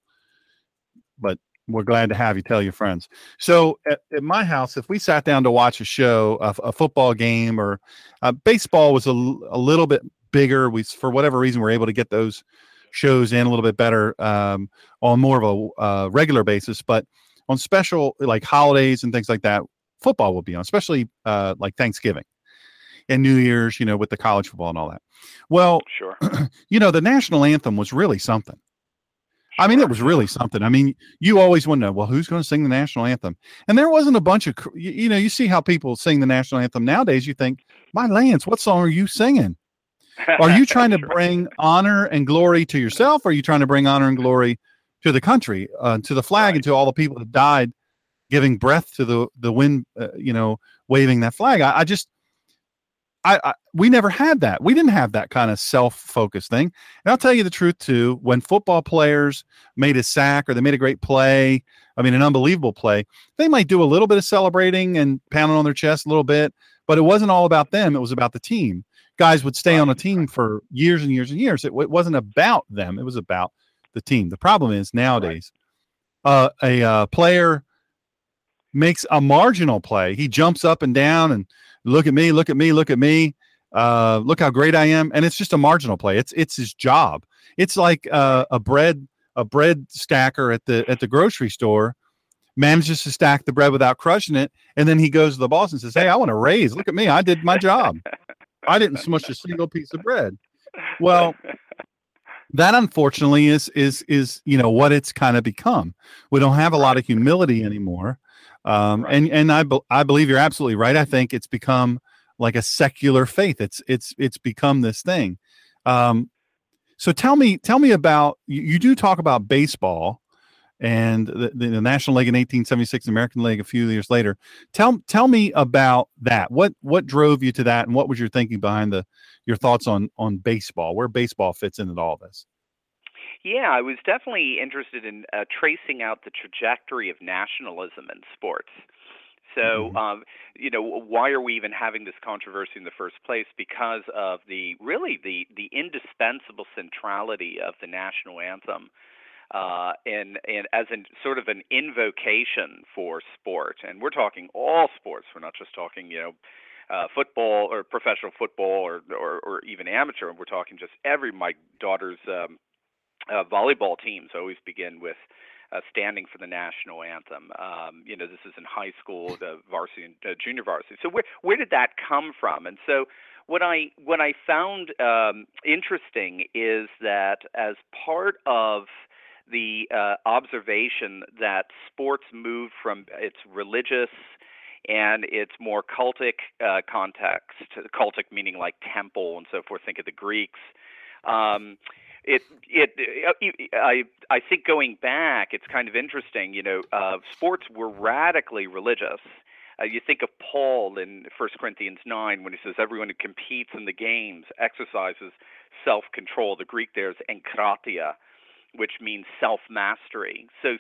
but we're glad to have you. Tell your friends. So at, at my house, if we sat down to watch a show, a, a football game, or uh, baseball was a, a little bit bigger. We, for whatever reason, we're able to get those shows in a little bit better um, on more of a uh, regular basis. But on special like holidays and things like that, football will be on, especially uh, like Thanksgiving and New Year's, you know, with the college football and all that. Well, sure. you know, the national anthem was really something. I mean, it was really something. I mean, you always want to know, well, who's going to sing the national anthem? And there wasn't a bunch of, you, you know, you see how people sing the national anthem nowadays. You think, my Lance, what song are you singing? Are you trying to bring honor and glory to yourself? Or are you trying to bring honor and glory to the country, uh, to the flag, right. and to all the people that died, giving breath to the the wind, uh, you know, waving that flag? I, I just, I, I, we never had that. We didn't have that kind of self-focused thing. And I'll tell you the truth too. When football players made a sack or they made a great play, I mean, an unbelievable play, they might do a little bit of celebrating and pounding on their chest a little bit, but it wasn't all about them. It was about the team guys would stay on a team for years and years and years. It, it wasn't about them; it was about the team. The problem is nowadays, uh, a uh, player makes a marginal play. He jumps up and down and look at me, look at me, look at me. Uh, look how great I am, and it's just a marginal play. It's it's his job. It's like uh, a bread a bread stacker at the at the grocery store manages to stack the bread without crushing it, and then he goes to the boss and says, "Hey, I want a raise. Look at me. I did my job." I didn't smush a single piece of bread. Well, that unfortunately is is is you know what it's kind of become. We don't have a lot of humility anymore, um, right. and and I be, I believe you're absolutely right. I think it's become like a secular faith. It's it's it's become this thing. Um, so tell me tell me about you, you do talk about baseball and the, the, National League in 1876, American League a few years later. Tell tell me about that. What what drove you to that, and what was your thinking behind the your thoughts on on baseball, where baseball fits into all this? Yeah, I was definitely interested in uh, tracing out the trajectory of nationalism in sports. So, mm-hmm. um, you know, why are we even having this controversy in the first place? Because of the really the the indispensable centrality of the national anthem uh, and and as in sort of an invocation for sport, and we're talking all sports. We're not just talking, you know. Uh, football or professional football or, or or even amateur. We're talking just every my daughter's um, uh, volleyball teams always begin with uh, standing for the national anthem. Um, you know, this is in high school, the varsity uh, junior varsity. So where where did that come from? And so what I what I found um, interesting is that as part of the uh, observation that sports move from its religious and its more cultic uh, context, cultic meaning like temple and so forth. Think of the Greeks. Um, it, it, it, I, I think going back, it's kind of interesting. You know, uh, sports were radically religious. Uh, you think of Paul in 1 Corinthians 9 when he says everyone who competes in the games exercises self-control. The Greek there is enkrateia, which means self mastery. So,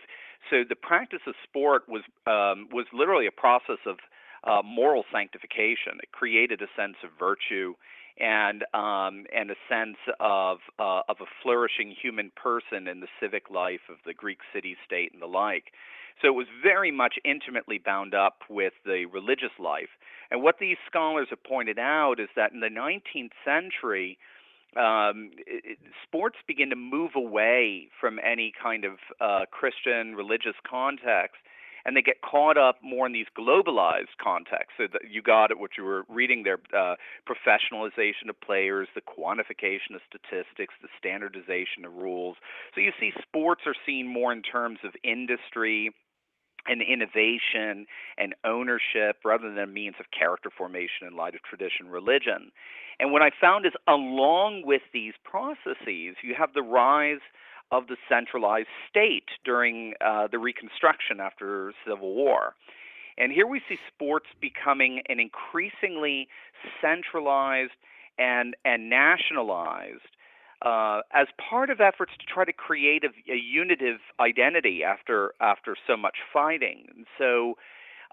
so the practice of sport was um, was literally a process of uh, moral sanctification. It created a sense of virtue and um, and a sense of uh, of a flourishing human person in the civic life of the Greek city state and the like. So it was very much intimately bound up with the religious life. And what these scholars have pointed out is that in the 19th century, um, it, sports begin to move away from any kind of uh, Christian religious context and they get caught up more in these globalized contexts. So you got it, what you were reading there, uh, professionalization of players, the quantification of statistics, the standardization of rules. So you see sports are seen more in terms of industry and innovation and ownership rather than a means of character formation in light of tradition religion. And what I found is along with these processes, you have the rise of the centralized state during uh, the Reconstruction after Civil War. And here we see sports becoming an increasingly centralized and, and nationalized uh, as part of efforts to try to create a, a unitive identity after after so much fighting. And so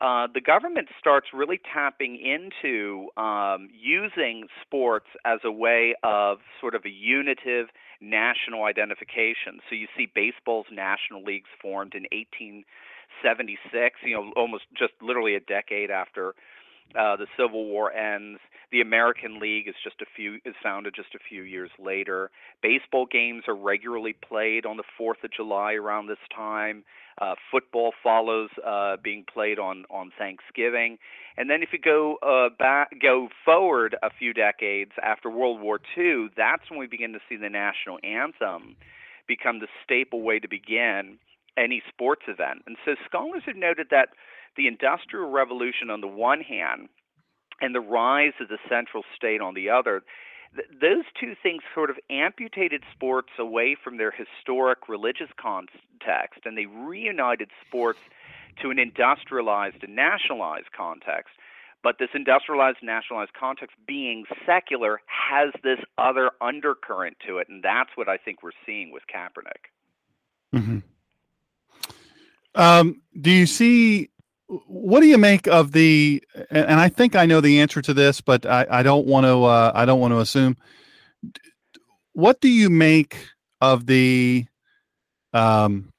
uh, the government starts really tapping into um, using sports as a way of sort of a unitive national identification. So you see baseball's national leagues formed in 1876, you know, almost just literally a decade after uh, the Civil War ends. The American League is just a few is founded just a few years later. Baseball games are regularly played on the Fourth of July around this time. Uh, football follows uh, being played on on Thanksgiving, and then if you go uh, back go forward a few decades after World War II, that's when we begin to see the national anthem become the staple way to begin any sports event. And so scholars have noted that the Industrial Revolution on the one hand and the rise of the central state on the other, th- those two things sort of amputated sports away from their historic religious context and they reunited sports to an industrialized and nationalized context. But this industrialized, nationalized context, being secular, has this other undercurrent to it, and that's what I think we're seeing with Kaepernick. Mm-hmm. Um, do you see what do you make of the and i think i know the answer to this but i, I don't want to uh, i don't want to assume. What do you make of the um,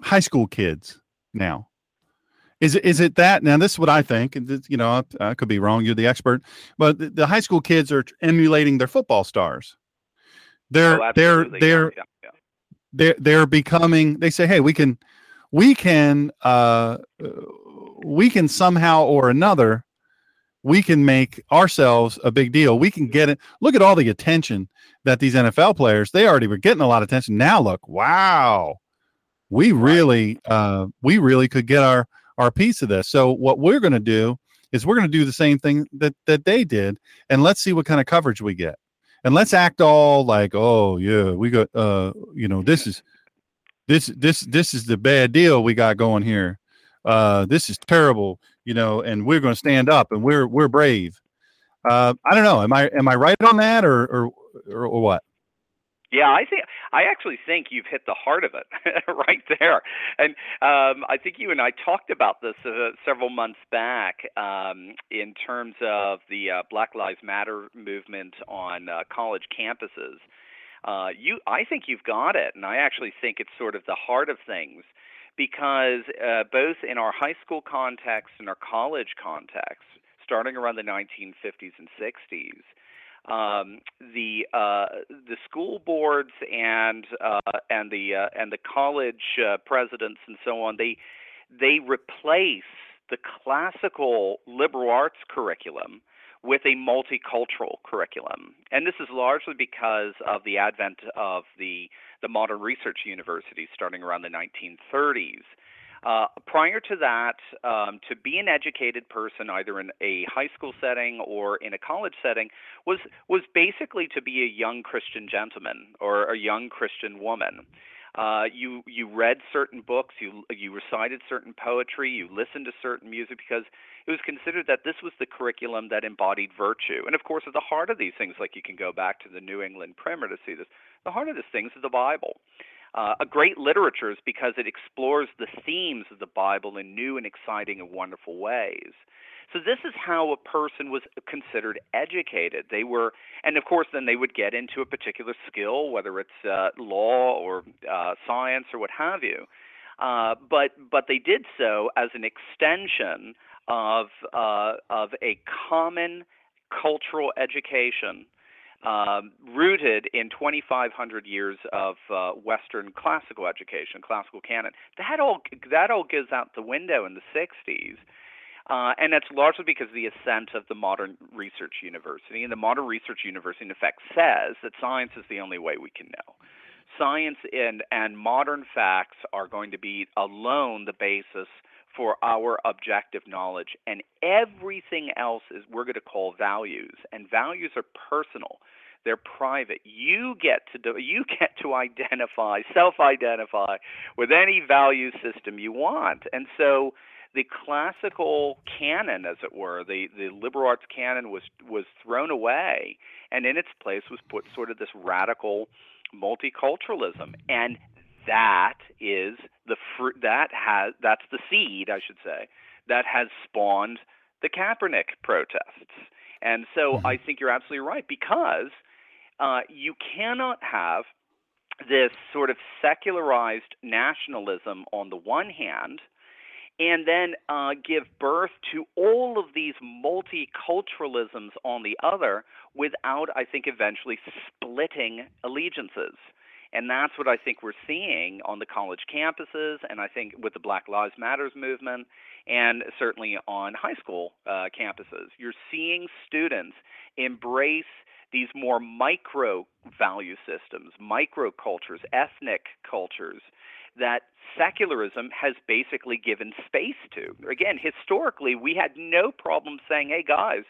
high school kids now? Is it is it that now this is what i think you know I, I, could be wrong you're the expert but the, the, high school kids are emulating their football stars. They're oh, they're they're yeah, yeah. they're they're becoming they say hey we can we can uh we can somehow or another we can make ourselves a big deal. We can get it. Look at all the attention that these NFL players, they already were getting a lot of attention. Now look, wow. We really uh we really could get our our piece of this. So what we're going to do is we're going to do the same thing that that they did and let's see what kind of coverage we get. And let's act all like, "Oh, yeah, we got uh you know, this is this this this is the bad deal we got going here uh, this is terrible, you know, and we're going to stand up and we're we're brave. Uh, I don't know. Am I am I right on that or or or, or what? Yeah, I think I actually think you've hit the heart of it right there, and um, I think you and I talked about this uh, several months back um, in terms of the uh, Black Lives Matter movement on uh, college campuses. Uh, you, I think you've got it, and I actually think it's sort of the heart of things because uh, both in our high school context and our college context, starting around the 1950s and 60s, um, the uh, the school boards and uh, and the uh, and the college uh, presidents and so on they they replace the classical liberal arts curriculum with a multicultural curriculum. And this is largely because of the advent of the, the modern research universities starting around the 1930s. Uh, prior to that, um, to be an educated person, either in a high school setting or in a college setting, was was basically to be a young Christian gentleman or a young Christian woman. Uh, you you read certain books, you you recited certain poetry, you listened to certain music because it was considered that this was the curriculum that embodied virtue. And of course, at the heart of these things, like you can go back to the New England Primer to see this, the heart of these things is the Bible. Uh, a great literature is because it explores the themes of the Bible in new and exciting and wonderful ways. So this is how a person was considered educated. They were, and of course, then they would get into a particular skill, whether it's uh, law or uh, science or what have you. Uh, but but they did so as an extension of uh, of a common cultural education um, rooted in 2,500 years of uh, Western classical education, classical canon. That all that all goes out the window in the 60s. Uh, and that's largely because of the ascent of the modern research university. And the modern research university, in effect, says that science is the only way we can know. Science and, and modern facts are going to be alone the basis for our objective knowledge, and everything else is we're going to call values, and values are personal. They're private. You get to do, you get to identify, self-identify with any value system you want, and so the classical canon, as it were, the, the liberal arts canon was was thrown away, and in its place was put sort of this radical multiculturalism, and that is the fruit that has that's the seed, I should say, that has spawned the Kaepernick protests. And so mm-hmm. I think you're absolutely right because uh, you cannot have this sort of secularized nationalism on the one hand and then uh, give birth to all of these multiculturalisms on the other without, I think, eventually splitting allegiances. And that's what I think we're seeing on the college campuses, and I think with the Black Lives Matters movement, and certainly on high school uh, campuses. You're seeing students embrace these more micro value systems, micro cultures, ethnic cultures that secularism has basically given space to. Again, historically, we had no problem saying, hey, guys,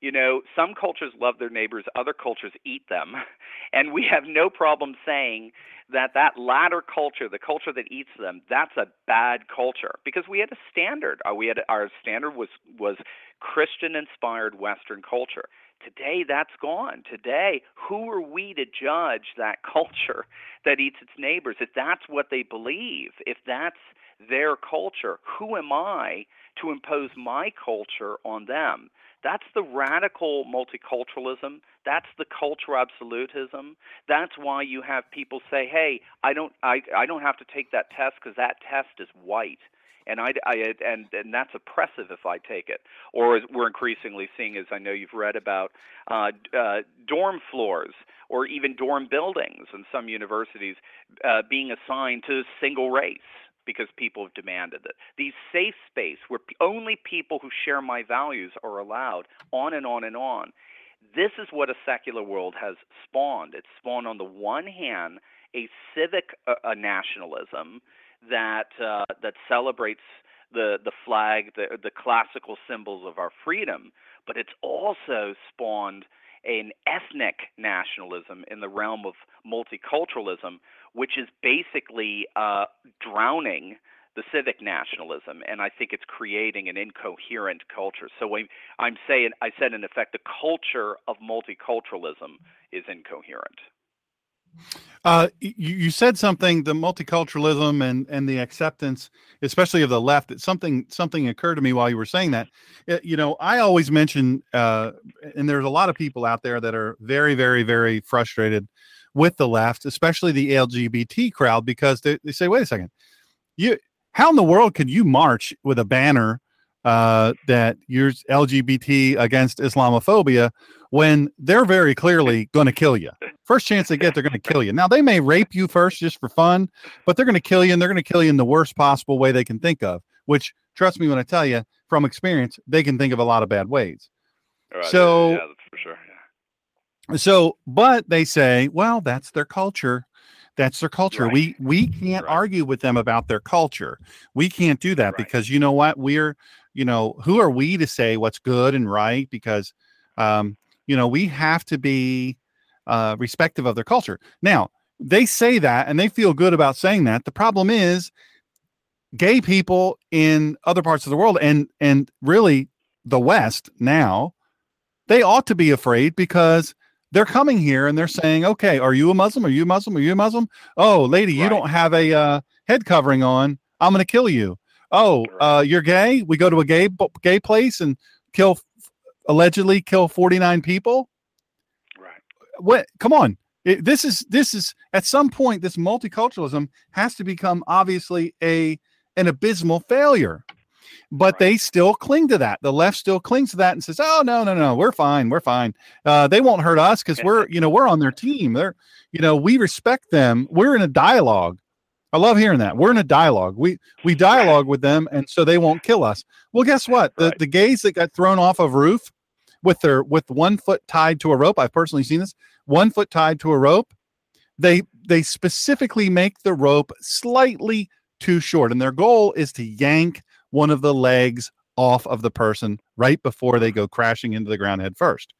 you know, some cultures love their neighbors, other cultures eat them. And we have no problem saying that that latter culture, the culture that eats them, that's a bad culture because we had a standard. Uh, we had our standard was was Christian inspired Western culture. Today, that's gone. Today, who are we to judge that culture that eats its neighbors? If that's what they believe, if that's their culture, who am I to impose my culture on them? That's the radical multiculturalism. That's the cultural absolutism. That's why you have people say, "Hey, I don't, I, I don't have to take that test because that test is white." And I, I and and that's oppressive if I take it. Or we're increasingly seeing, as I know you've read about, uh, uh, dorm floors or even dorm buildings in some universities uh, being assigned to single race because people have demanded it. These safe space where only people who share my values are allowed, on and on and on. This is what a secular world has spawned. It's spawned on the one hand a civic uh, a nationalism that uh, that celebrates the the flag, the the classical symbols of our freedom, but it's also spawned an ethnic nationalism in the realm of multiculturalism, which is basically uh, drowning the civic nationalism, and I think it's creating an incoherent culture. So I'm saying, I said in effect, the culture of multiculturalism is incoherent. Uh, you, you, said something the multiculturalism and and the acceptance, especially of the left. That something something occurred to me while you were saying that. It, uh, you know, I always mention, uh, and there's a lot of people out there that are very, very, very frustrated with the left, especially the LGBT crowd, because they, they say, "Wait a second, you how in the world could you march with a banner uh, that you're LGBT against Islamophobia when they're very clearly going to kill you. First chance they get, they're going to kill you. Now, they may rape you first just for fun, but they're going to kill you and they're going to kill you in the worst possible way they can think of, which, trust me when I tell you from experience, they can think of a lot of bad ways. Right. So, yeah, for sure. Yeah. So, but they say, well, that's their culture. That's their culture. Right. We we can't right. argue with them about their culture. We can't do that right. because you know what? We're you know, who are we to say what's good and right? Because, um, you know, we have to be uh, respective of their culture. Now, they say that and they feel good about saying that. The problem is, gay people in other parts of the world and and really the West now, they ought to be afraid because they're coming here and they're saying, "Okay, are you a Muslim? Are you a Muslim? Are you a Muslim? Oh, lady, right. you don't have a uh, head covering on. I'm going to kill you." Oh, uh, you're gay. We go to a gay gay place and kill allegedly kill 49 people. Right. What? Come on. It, this is this is at some point this multiculturalism has to become obviously a an abysmal failure. but Right. they still cling to that. The left still clings to that and says, "Oh no, no, no, we're fine, we're fine. Uh, they won't hurt us because we're, you know, we're on their team. They're, you know, we respect them. We're in a dialogue. I love hearing that. We're in a dialogue. We we dialogue with them, and so they won't kill us. Well, guess what? The Right. the gays that got thrown off of roof with their with one foot tied to a rope. I've personally seen this. One foot tied to a rope. They they specifically make the rope slightly too short, and their goal is to yank one of the legs off of the person right before they go crashing into the ground head first.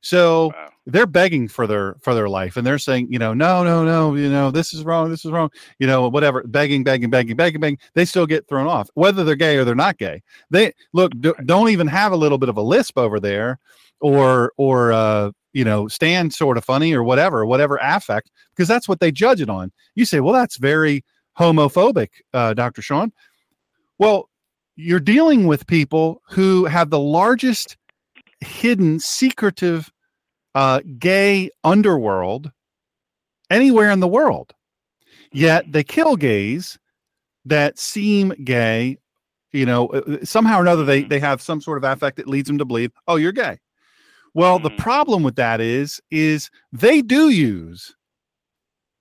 So Wow. they're begging for their for their life and they're saying you know no no no you know this is wrong this is wrong you know whatever begging begging begging begging begging they still get thrown off whether they're gay or they're not gay. They look d- don't even have a little bit of a lisp over there or or uh you know stand sort of funny or whatever whatever affect because that's what they judge it on. You say well that's very homophobic uh dr shawn. Well you're dealing with people who have the largest hidden secretive uh, gay underworld anywhere in the world. Yet they kill gays that seem gay. You know, uh, somehow or another, they they have some sort of affect that leads them to believe, oh, you're gay. Well, the Mhm. problem with that is, is they do use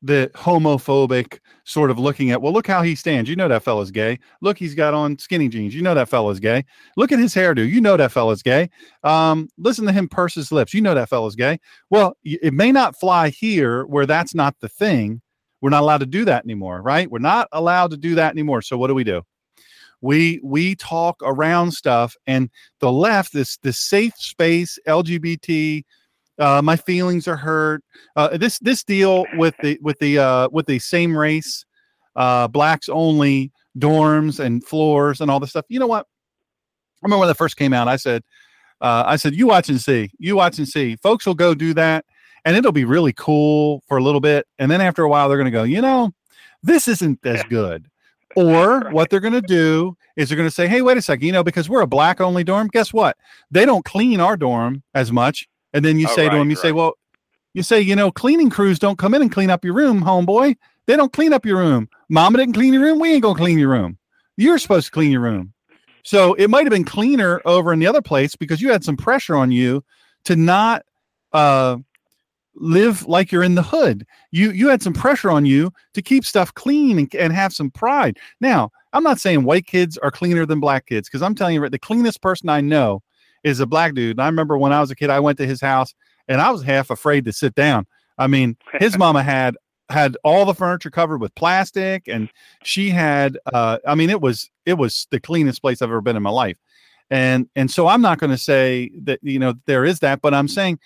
the homophobic sort of looking at, well, look how he stands. You know that fella's gay. Look, he's got on skinny jeans. You know that fella's gay. Look at his hairdo. You know that fella's gay. Um, listen to him purse his lips. You know that fella's gay. Well, it may not fly here where that's not the thing. We're not allowed to do that anymore, right? We're not allowed to do that anymore. So what do we do? We we talk around stuff, and the left, this this safe space, LGBT. Uh, my feelings are hurt. Uh, this this deal with the with the uh, with the same race, uh, blacks only dorms and floors and all this stuff. You know what? I remember when that first came out. I said, uh, I said, you watch and see. You watch and see. Folks will go do that, and it'll be really cool for a little bit, and then after a while, they're going to go, you know, this isn't as good. Or what they're going to do is they're going to say, hey, wait a second, you know, because we're a black only dorm. Guess what? They don't clean our dorm as much. And then you Oh, say to right, them, you say, well, you say, you know, cleaning crews don't come in and clean up your room, homeboy. They don't clean up your room. Mama didn't clean your room. We ain't gonna clean your room. You're supposed to clean your room. So it might have been cleaner over in the other place because you had some pressure on you to not uh, live like you're in the hood. You you had some pressure on you to keep stuff clean and, and have some pride. Now, I'm not saying white kids are cleaner than black kids because I'm telling you, the cleanest person I know is a black dude. And I remember when I was a kid, I went to his house and I was half afraid to sit down. I mean, his mama had had all the furniture covered with plastic and she had uh i mean it was it was the cleanest place i've ever been in my life. And and so i'm not going to say that you know there is that but i'm saying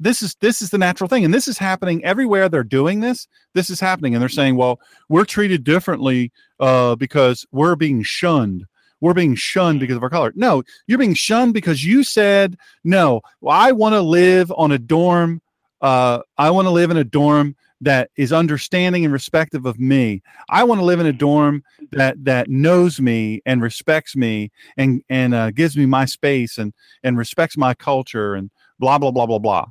this is this is the natural thing. And this is happening everywhere they're doing this. This is happening. And they're saying well we're treated differently uh because we're being shunned we're being shunned because of our color no you're being shunned because you said no i want to live on a dorm uh i want to live in a dorm that is understanding and respective of me. I want to live in a dorm that that knows me and respects me and and uh, gives me my space and and respects my culture and blah blah blah blah blah.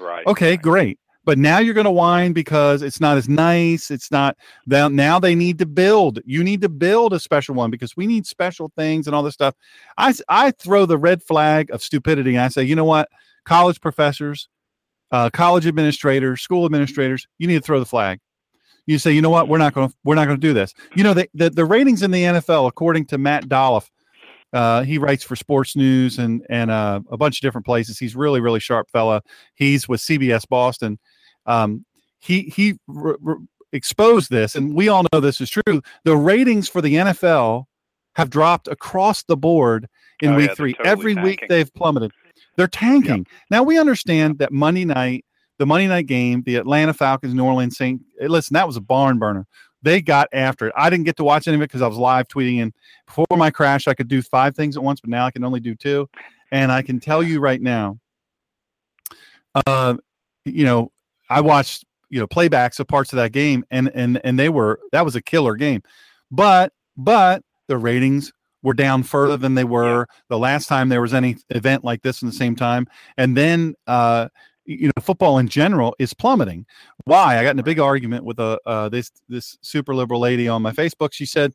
Right. Okay, right. great. But now you're going to whine because it's not as nice. It's not now. Now they need to build. You need to build a special one because we need special things and all this stuff. I, I throw the red flag of stupidity. I say, you know what? College professors, uh, college administrators, school administrators, you need to throw the flag. You say, you know what? We're not going to we're not going to do this. You know the, the the ratings in the NFL, according to Matt Dolloff, uh, he writes for Sports News and and uh, a bunch of different places. He's really really sharp fella. He's with CBS Boston. Um, he he r- r- exposed this, and we all know this is true. The ratings for the NFL have dropped across the board in Oh, week yeah, three. totally Every week they've plummeted. They're tanking. Now we understand that Monday night, the Monday night game, the Atlanta Falcons, New Orleans Saint. eh, Listen, that was a barn burner. They got after it. I didn't get to watch any of it because I was live tweeting. And before my crash, I could do five things at once, but now I can only do two. And I can tell you right now, uh, you know, I watched you know playbacks of parts of that game, and and and they were that was a killer game, but but the ratings were down further than they were the last time there was any event like this in the same time, and then uh, you know football in general is plummeting. Why? I got in a big argument with a uh, this this super liberal lady on my Facebook. She said,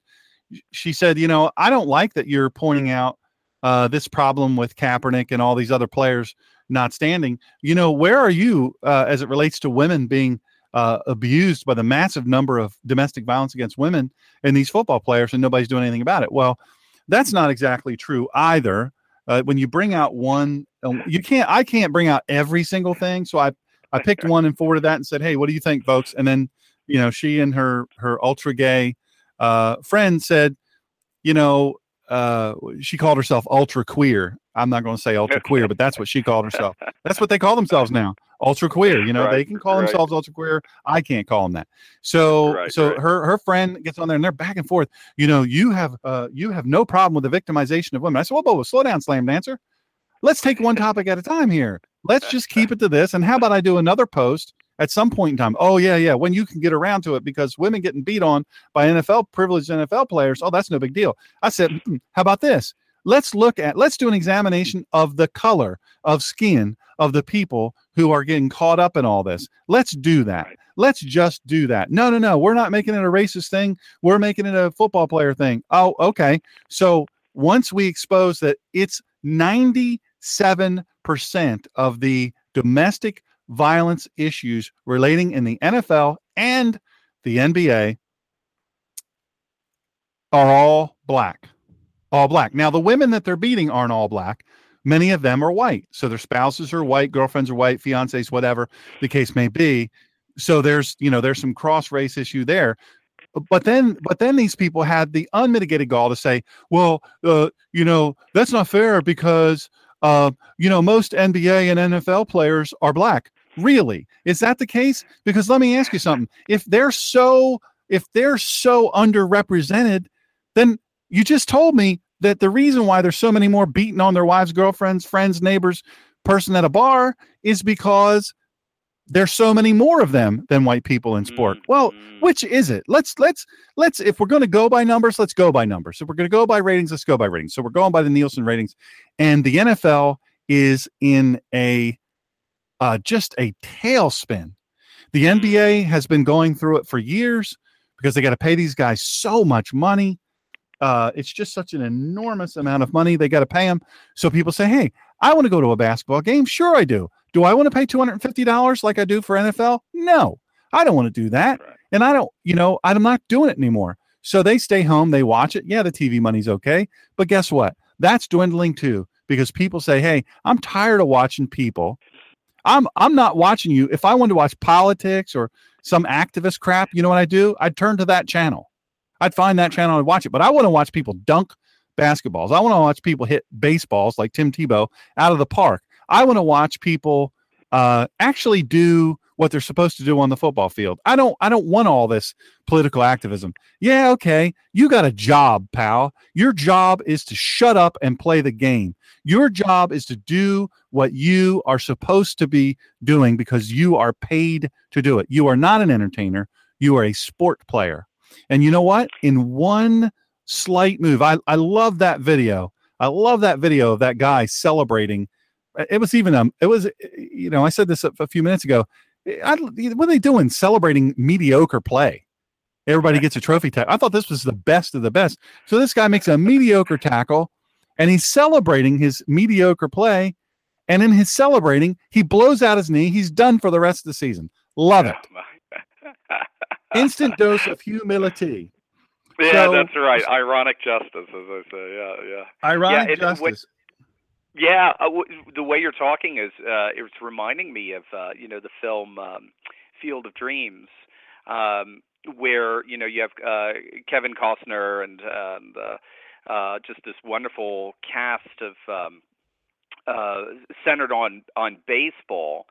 she said, you know, I don't like that you're pointing out uh, this problem with Kaepernick and all these other players not standing. You know, where are you uh, as it relates to women being uh, abused by the massive number of domestic violence against women and these football players, and nobody's doing anything about it? Well, that's not exactly true either. Uh, when you bring out one, um, you can't. I can't bring out every single thing. So I, I picked one and forwarded that and said, "Hey, what do you think, folks?" And then, you know, she and her her ultra gay uh, friend said, you know, uh, she called herself ultra queer. I'm not going to say ultra queer, but that's what she called herself. That's what they call themselves now, ultra queer. You know, right, they can call right. themselves ultra queer. I can't call them that. So, right, so her her friend gets on there and they're back and forth. You know, you have uh, you have no problem with the victimization of women. I said, well, whoa slow down, slam dancer. Let's take one topic at a time here. Let's just keep it to this. And how about I do another post at some point in time. Oh yeah, yeah. When you can get around to it, because women getting beat on by NFL privileged NFL players. Oh, that's no big deal. I said, hmm, how about this? Let's look at let's do an examination of the color of skin of the people who are getting caught up in all this. Let's do that. Let's just do that. No, no, no. We're not making it a racist thing. We're making it a football player thing. Oh, okay. So once we expose that it's 97% of the domestic violence issues relating in the NFL and the NBA are all black. All black. Now, the women that they're beating aren't all black. Many of them are white. So their spouses are white, girlfriends are white, fiancés, whatever the case may be. So there's, you know, there's some cross race issue there. But then, but then these people had the unmitigated gall to say, well, uh, you know, that's not fair because, uh, you know, most NBA and NFL players are black. Really? Is that the case? Because let me ask you something. If they're so if they're so underrepresented, then you just told me that the reason why there's so many more beating on their wives, girlfriends, friends, neighbors, person at a bar is because there's so many more of them than white people in sport. Mm-hmm. Well, which is it? Let's let's let's if we're going to go by numbers, let's go by numbers. If we're going to go by ratings, let's go by ratings. So we're going by the Nielsen ratings, and the NFL is in a uh, just a tailspin. The NBA has been going through it for years because they got to pay these guys so much money. Uh, it's just such an enormous amount of money they got to pay them. So people say, "Hey, I want to go to a basketball game." Sure, I do. Do I want to pay two hundred and fifty dollars like I do for NFL? No, I don't want to do that, and I don't. You know, I'm not doing it anymore. So they stay home, they watch it. Yeah, the TV money's okay, but guess what? That's dwindling too because people say, "Hey, I'm tired of watching people I'm I'm not watching you. If I wanted to watch politics or some activist crap, you know what I do? I'd turn to that channel. I'd find that channel and watch it. But I want to watch people dunk basketballs. I want to watch people hit baseballs like Tim Tebow out of the park. I want to watch people uh, actually do what they're supposed to do on the football field. I don't I don't want all this political activism. Yeah, okay. You got a job, pal. Your job is to shut up and play the game. Your job is to do what you are supposed to be doing because you are paid to do it. You are not an entertainer, you are a sport player. And you know what? In one slight move, I, I love that video. I love that video of that guy celebrating. It was even um, it was you know I said this a, a few minutes ago. I, what are they doing? Celebrating mediocre play. Everybody gets a trophy tackle. I thought this was the best of the best. So this guy makes a mediocre tackle and he's celebrating his mediocre play. And in his celebrating, he blows out his knee. He's done for the rest of the season. Love it. Instant dose of humility. Yeah, so, that's right. Ironic justice, as I say. Yeah, yeah. Ironic yeah, justice. Yeah, uh, w- the way you're talking is uh, it's reminding me of uh, you know the film um, Field of Dreams, um, where you know you have uh, Kevin Costner and and uh, uh, just this wonderful cast of um, uh, centered on on baseball.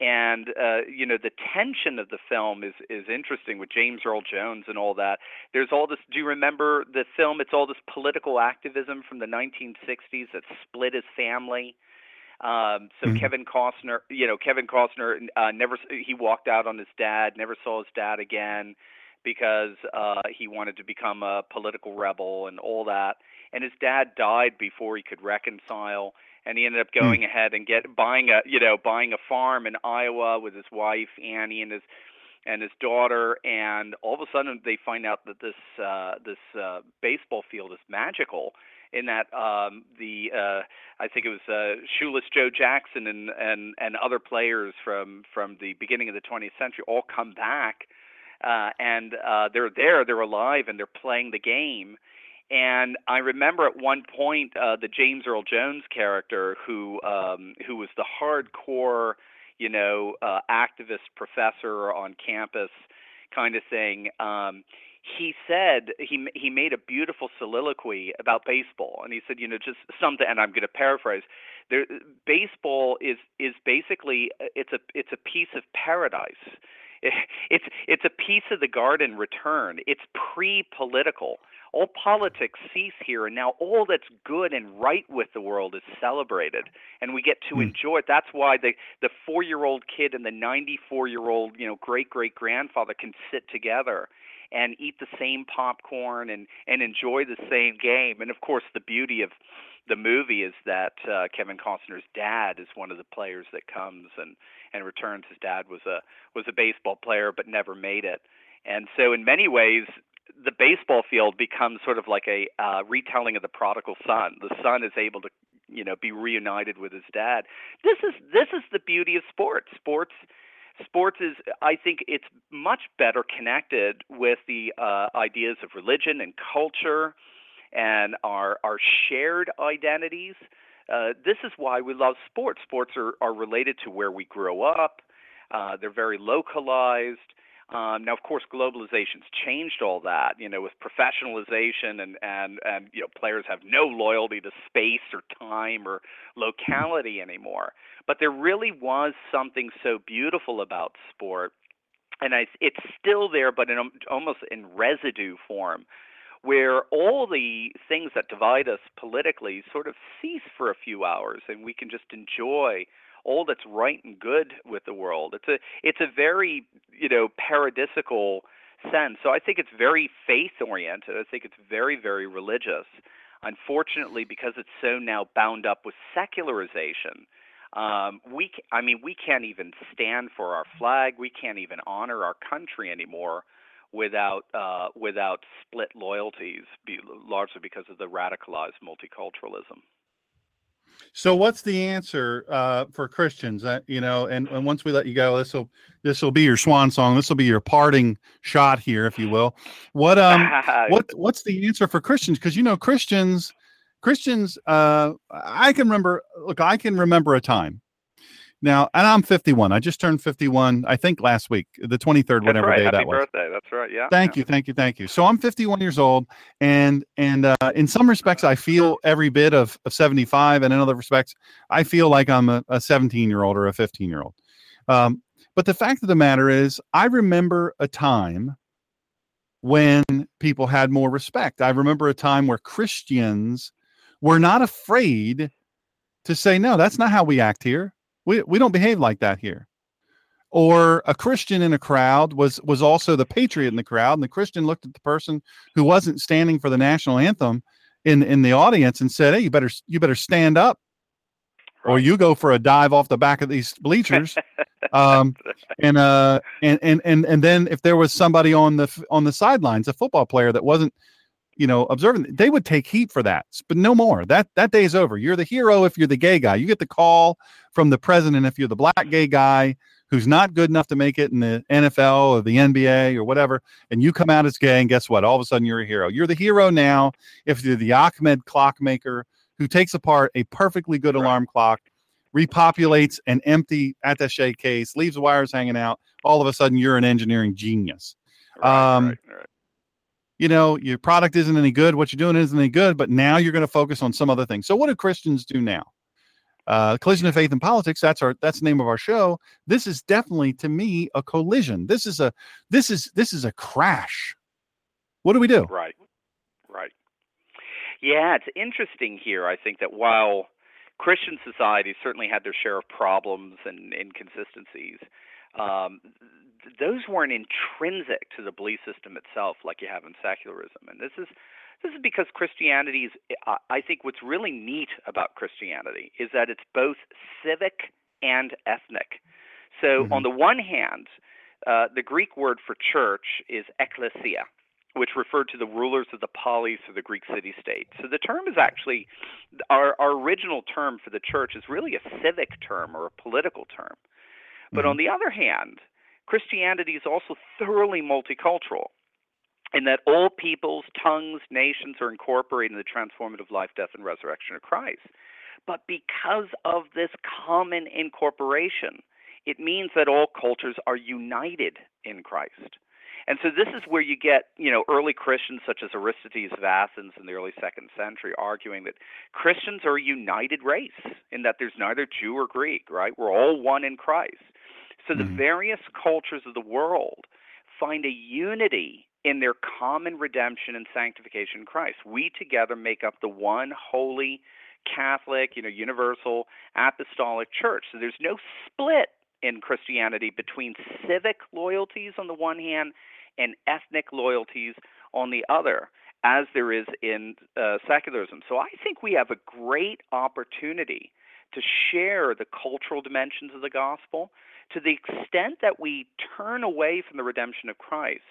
And uh, you know the tension of the film is is interesting with James Earl Jones and all that. There's all this. Do you remember the film? It's all this political activism from the 1960s that split his family. Um, so mm-hmm. Kevin Costner, you know, Kevin Costner uh, never he walked out on his dad, never saw his dad again because uh, he wanted to become a political rebel and all that. And his dad died before he could reconcile, and he ended up hmm. going mm. ahead and get buying a you know buying a farm in Iowa with his wife Annie and his and his daughter, and all of a sudden they find out that this uh, this uh, baseball field is magical. In that um, the uh, I think it was uh, shoeless Joe Jackson and and and other players from from the beginning of the 20th century all come back, uh, and uh, they're there, they're alive, and they're playing the game. And I remember at one point uh, the James Earl Jones character, who um, who was the hardcore you know, uh, activist professor on campus kind of thing. Um, he said he he made a beautiful soliloquy about baseball, and he said, you know, just something. And I'm going to paraphrase. There, baseball is is basically it's a it's a piece of paradise. It's it's a piece of the garden return. It's pre-political all politics cease here, and now all that's good and right with the world is celebrated, and we get to mm. enjoy it. That's why the the four year old kid and the 94 year old you know great great grandfather can sit together and eat the same popcorn and and enjoy the same game. And of course, the beauty of the movie is that uh, Kevin Costner's dad is one of the players that comes and and returns. His dad was a was a baseball player but never made it. And so, in many ways, the baseball field becomes sort of like a uh, retelling of the prodigal son. The son is able to, you know, be reunited with his dad. This is this is the beauty of sports. Sports sports is I think it's much better connected with the uh, ideas of religion and culture and our our shared identities. Uh, this is why we love sports. Sports are, are related to where we grow up. Uh, they're very localized. Um, now, of course, globalization's changed all that. You know, with professionalization and and and you know, players have no loyalty to space or time or locality anymore. But there really was something so beautiful about sport, and I, it's still there, but in almost in residue form, where all the things that divide us politically sort of cease for a few hours, and we can just enjoy all that's right and good with the world. It's a it's a very you know paradisical sense. So I think it's very faith oriented. I think it's very very religious. Unfortunately, because it's so now bound up with secularization, um, we I mean we can't even stand for our flag. We can't even honor our country anymore without uh, without split loyalties, largely because of the radicalized multiculturalism. So, what's the answer uh, for Christians? Uh, you know, and, and once we let you go, this will this will be your swan song. This will be your parting shot here, if you will. What um what what's the answer for Christians? Because you know, Christians Christians. Uh, I can remember. Look, I can remember a time now, and I'm 51. I just turned 51, I think last week, the 23rd, That's whatever right. day Happy that was. birthday. That's right. Yeah. Thank yeah. you, thank you, thank you. So I'm 51 years old, and and uh, in some respects, I feel every bit of, of 75, and in other respects, I feel like I'm a, a 17 year old or a 15 year old. Um, but the fact of the matter is, I remember a time when people had more respect. I remember a time where Christians were not afraid to say, no, that's not how we act here we, we don't behave like that here. Or a Christian in a crowd was was also the patriot in the crowd, and the Christian looked at the person who wasn't standing for the national anthem in in the audience and said, "Hey, you better you better stand up, or you go for a dive off the back of these bleachers." um, and uh, and and and and then if there was somebody on the on the sidelines, a football player that wasn't you know, observing, they would take heat for that. But no more. That that day is over. You're the hero if you're the gay guy. You get the call from the president if you're the black gay guy who's not good enough to make it in the NFL or the NBA or whatever, and you come out as gay, and guess what? All of a sudden you're a hero. You're the hero now if you're the Ahmed clockmaker who takes apart a perfectly good alarm clock, repopulates an empty attache case, leaves wires hanging out. All of a sudden you're an engineering genius. Right, um, right, right you know, your product isn't any good, what you're doing isn't any good, but now you're going to focus on some other things. So what do Christians do now? Uh, collision of faith and politics. That's our that's the name of our show. This is definitely to me a collision. This is a this is this is a crash. What do we do? Right, right. Yeah, it's interesting here. I think that while Christian societies certainly had their share of problems and inconsistencies, um, those weren't intrinsic to the belief system itself like you have in secularism. And this is this is because Christianity is I think what's really neat about Christianity is that it's both civic and ethnic. So mm-hmm. on the one hand, Uh, the Greek word for church is ekklesia, which referred to the rulers of the polis or the Greek city state. So the term is actually, our, our original term for the church is really a civic term or a political term. But mm-hmm. on the other hand, Christianity is also thoroughly multicultural in that all peoples, tongues, nations are incorporated in the transformative life, death, and resurrection of Christ. But because of this common incorporation, it means that all cultures are united in Christ. And so this is where you get, you know, early Christians such as Aristides of Athens in the early second century arguing that Christians are a united race in that there's neither Jew or Greek, right? We're all one in Christ. So the mm-hmm. various cultures of the world find a unity in their common redemption and sanctification in Christ. We together make up the one holy Catholic, you know, universal apostolic church. So there's no split in Christianity between civic loyalties on the one hand and ethnic loyalties on the other, as there is in uh, secularism. So I think we have a great opportunity to share the cultural dimensions of the gospel to the extent that we turn away from the redemption of Christ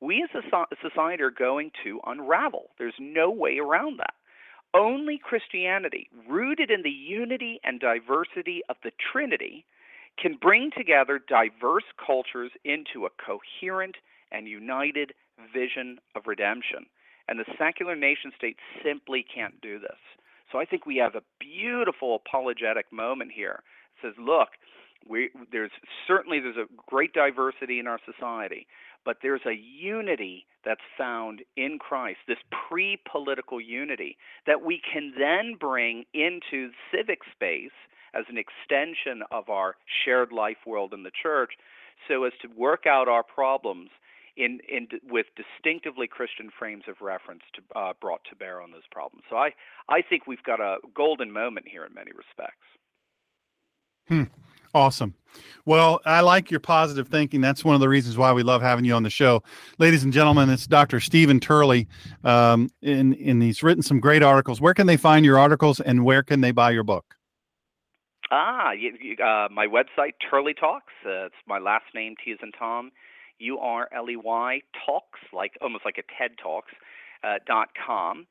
we as a society are going to unravel. There's no way around that. Only Christianity, rooted in the unity and diversity of the Trinity, can bring together diverse cultures into a coherent and united vision of redemption. And the secular nation state simply can't do this. So I think we have a beautiful apologetic moment here. It says, look, we, there's certainly there's a great diversity in our society, but there's a unity that's found in Christ, this pre political unity that we can then bring into civic space as an extension of our shared life world in the church so as to work out our problems in, in with distinctively Christian frames of reference to, uh, brought to bear on those problems. So I, I think we've got a golden moment here in many respects. Hmm. Awesome. Well, I like your positive thinking. That's one of the reasons why we love having you on the show, ladies and gentlemen. It's Dr. Steven Turley. Um, in in he's written some great articles. Where can they find your articles, and where can they buy your book? Ah, you, you, uh, my website Turley Talks. Uh, it's my last name T as in Tom, U R L E Y Talks, like almost like a TED Talks uh, dot com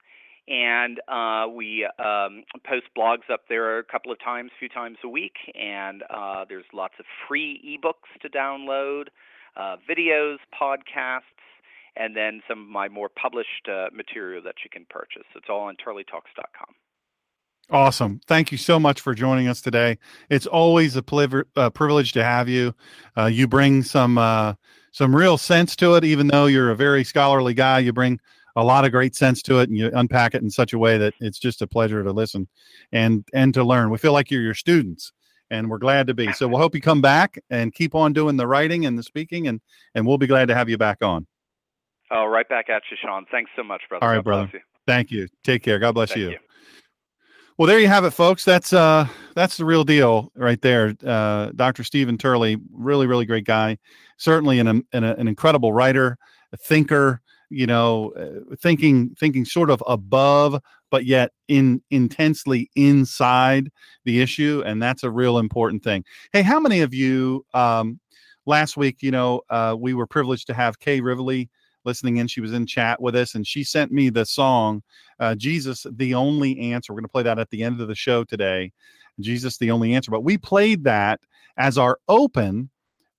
and uh, we um, post blogs up there a couple of times, a few times a week, and uh, there's lots of free ebooks to download, uh, videos, podcasts, and then some of my more published uh, material that you can purchase. It's all on turleytalks.com. Awesome. Thank you so much for joining us today. It's always a uh, privilege to have you. Uh, you bring some some real sense to it, even though you're a very scholarly guy. You bring a lot of great sense to it and you unpack it in such a way that it's just a pleasure to listen and and to learn we feel like you're your students and we're glad to be so we'll hope you come back and keep on doing the writing and the speaking and and we'll be glad to have you back on oh right back at you shawn thanks so much brother all right god brother you. thank you take care god bless you. you. Well, there you have it, folks. That's uh, that's the real deal right there. Uh, Dr. Steven Turley, really, really great guy. Certainly an, an, an incredible writer, a thinker, you know uh, thinking thinking sort of above but yet in intensely inside the issue and that's a real important thing hey how many of you um last week you know uh we were privileged to have kay rivoli listening in she was in chat with us and she sent me the song uh jesus the only answer we're going to play that at the end of the show today jesus the only answer but we played that as our open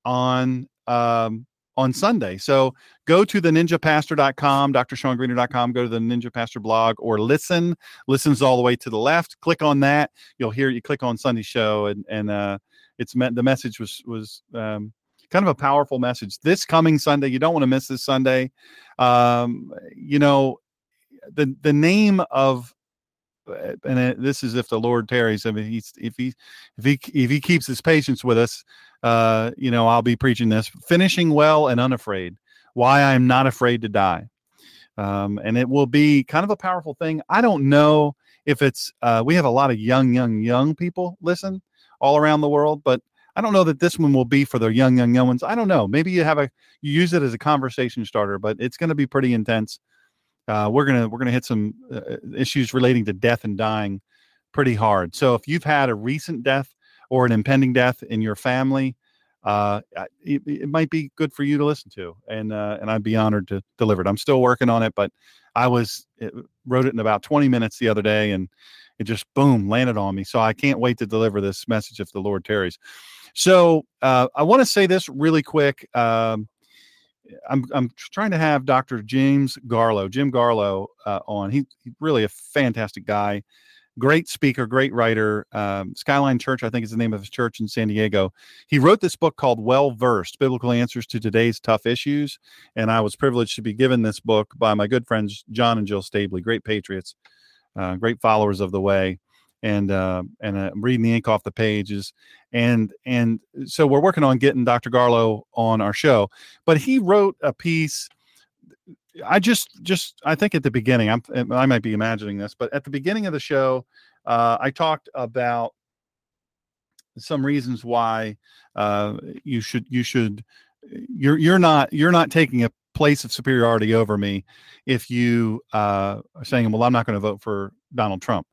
on um on Sunday. So go to the ninjapastor.com, drshawngreener.com, go to the Ninja Pastor blog or listen. Listens all the way to the left. Click on that. You'll hear you click on Sunday show and and uh it's meant the message was was um kind of a powerful message. This coming Sunday, you don't want to miss this Sunday. Um, you know, the the name of and it, this is if the Lord tarries. I mean, he's if he if he if he keeps his patience with us, uh, you know, I'll be preaching this. Finishing well and unafraid. Why I'm not afraid to die. Um, and it will be kind of a powerful thing. I don't know if it's. Uh, we have a lot of young, young, young people listen all around the world, but I don't know that this one will be for the young, young, young ones. I don't know. Maybe you have a you use it as a conversation starter, but it's going to be pretty intense uh, we're gonna we're gonna hit some uh, issues relating to death and dying pretty hard. So if you've had a recent death or an impending death in your family, uh, it, it, might be good for you to listen to, and uh, and I'd be honored to deliver it. I'm still working on it, but I was it, wrote it in about 20 minutes the other day, and it just boom landed on me. So I can't wait to deliver this message if the Lord tarries. So uh, I want to say this really quick. Um, I'm I'm trying to have Dr. James Garlow, Jim Garlow, uh, on. He, he's really a fantastic guy great speaker, great writer. Um, Skyline Church, I think, is the name of his church in San Diego. He wrote this book called Well Versed Biblical Answers to Today's Tough Issues. And I was privileged to be given this book by my good friends, John and Jill Stabley, great patriots, uh, great followers of the way. And uh, and uh, reading the ink off the pages, and and so we're working on getting Dr. Garlow on our show. But he wrote a piece I just just I think at the beginning I'm I might be imagining this, but at the beginning of the show, uh, I talked about some reasons why uh, you should you should you're you're not you're not taking a place of superiority over me if you uh, are saying, well, I'm not going to vote for Donald Trump.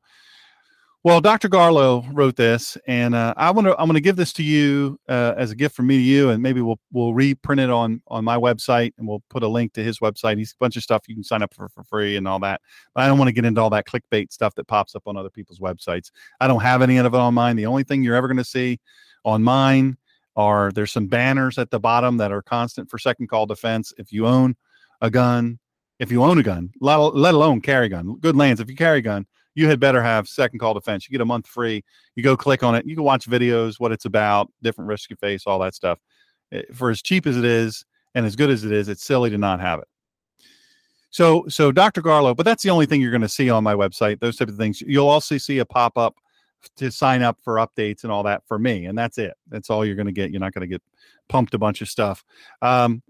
Well, Dr. Garlow wrote this, and uh, I want to I'm going to give this to you uh, as a gift from me to you, and maybe we'll we'll reprint it on on my website, and we'll put a link to his website. He's a bunch of stuff you can sign up for for free and all that. But I don't want to get into all that clickbait stuff that pops up on other people's websites. I don't have any of it on mine. The only thing you're ever going to see on mine are there's some banners at the bottom that are constant for second call defense. If you own a gun, if you own a gun, let, alone carry gun, good lands. If you carry a gun you had better have second call defense. You get a month free. You go click on it. You can watch videos, what it's about, different risks you face, all that stuff. Eh, for as cheap as it is and as good as it is, it's silly to not have it. So, so Dr. Garlow, but that's the only thing you're going to see on my website. Those type of things. You'll also see a pop up to sign up for updates and all that for me, and that's it. That's all you're going to get. You're not going to get pumped a bunch of stuff. Um,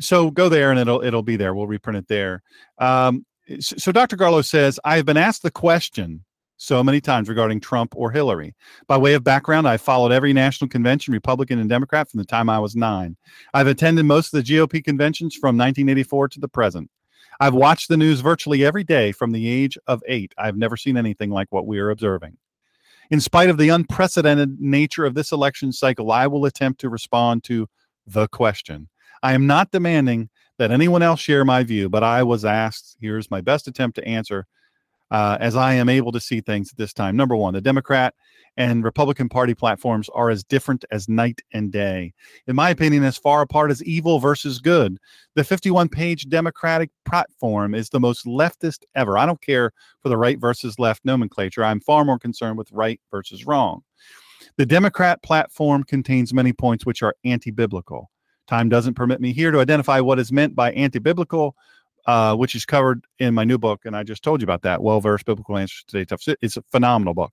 so go there and it'll it'll be there. We'll reprint it there. Um, so Dr. Garlow says, I have been asked the question so many times regarding Trump or Hillary. By way of background, I followed every national convention, Republican and Democrat, from the time I was nine. I've attended most of the GOP conventions from 1984 to the present. I've watched the news virtually every day from the age of eight. I've never seen anything like what we are observing. In spite of the unprecedented nature of this election cycle, I will attempt to respond to the question. I am not demanding that anyone else share my view, but I was asked. Here's my best attempt to answer uh, as I am able to see things at this time. Number one, the Democrat and Republican Party platforms are as different as night and day. In my opinion, as far apart as evil versus good. The 51 page Democratic platform is the most leftist ever. I don't care for the right versus left nomenclature. I'm far more concerned with right versus wrong. The Democrat platform contains many points which are anti biblical. Time doesn't permit me here to identify what is meant by anti biblical, uh, which is covered in my new book. And I just told you about that. Well versed biblical answers to tough. It's a phenomenal book.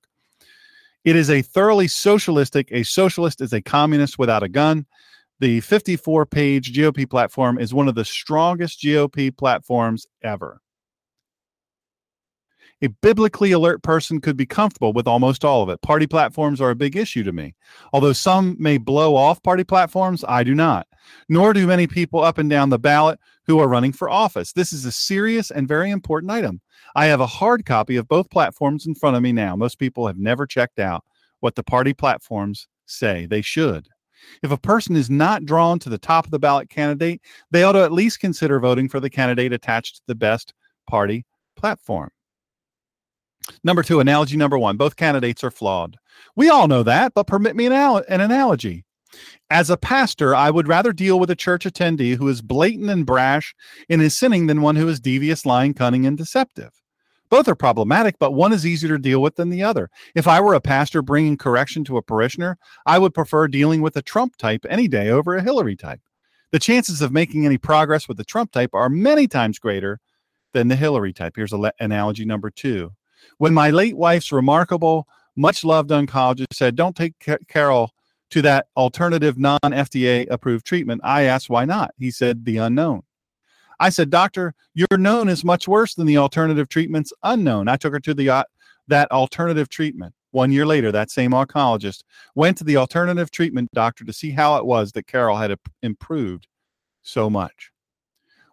It is a thoroughly socialistic. A socialist is a communist without a gun. The 54 page GOP platform is one of the strongest GOP platforms ever. A biblically alert person could be comfortable with almost all of it. Party platforms are a big issue to me. Although some may blow off party platforms, I do not. Nor do many people up and down the ballot who are running for office. This is a serious and very important item. I have a hard copy of both platforms in front of me now. Most people have never checked out what the party platforms say. They should. If a person is not drawn to the top of the ballot candidate, they ought to at least consider voting for the candidate attached to the best party platform. Number two, analogy number one both candidates are flawed. We all know that, but permit me an, an analogy. As a pastor, I would rather deal with a church attendee who is blatant and brash in his sinning than one who is devious, lying, cunning, and deceptive. Both are problematic, but one is easier to deal with than the other. If I were a pastor bringing correction to a parishioner, I would prefer dealing with a Trump type any day over a Hillary type. The chances of making any progress with the Trump type are many times greater than the Hillary type. Here's le- analogy number two. When my late wife's remarkable, much loved oncologist said, Don't take Carol to that alternative non FDA approved treatment, I asked why not. He said, The unknown. I said, Doctor, your known is much worse than the alternative treatment's unknown. I took her to the uh, that alternative treatment. One year later, that same oncologist went to the alternative treatment doctor to see how it was that Carol had improved so much.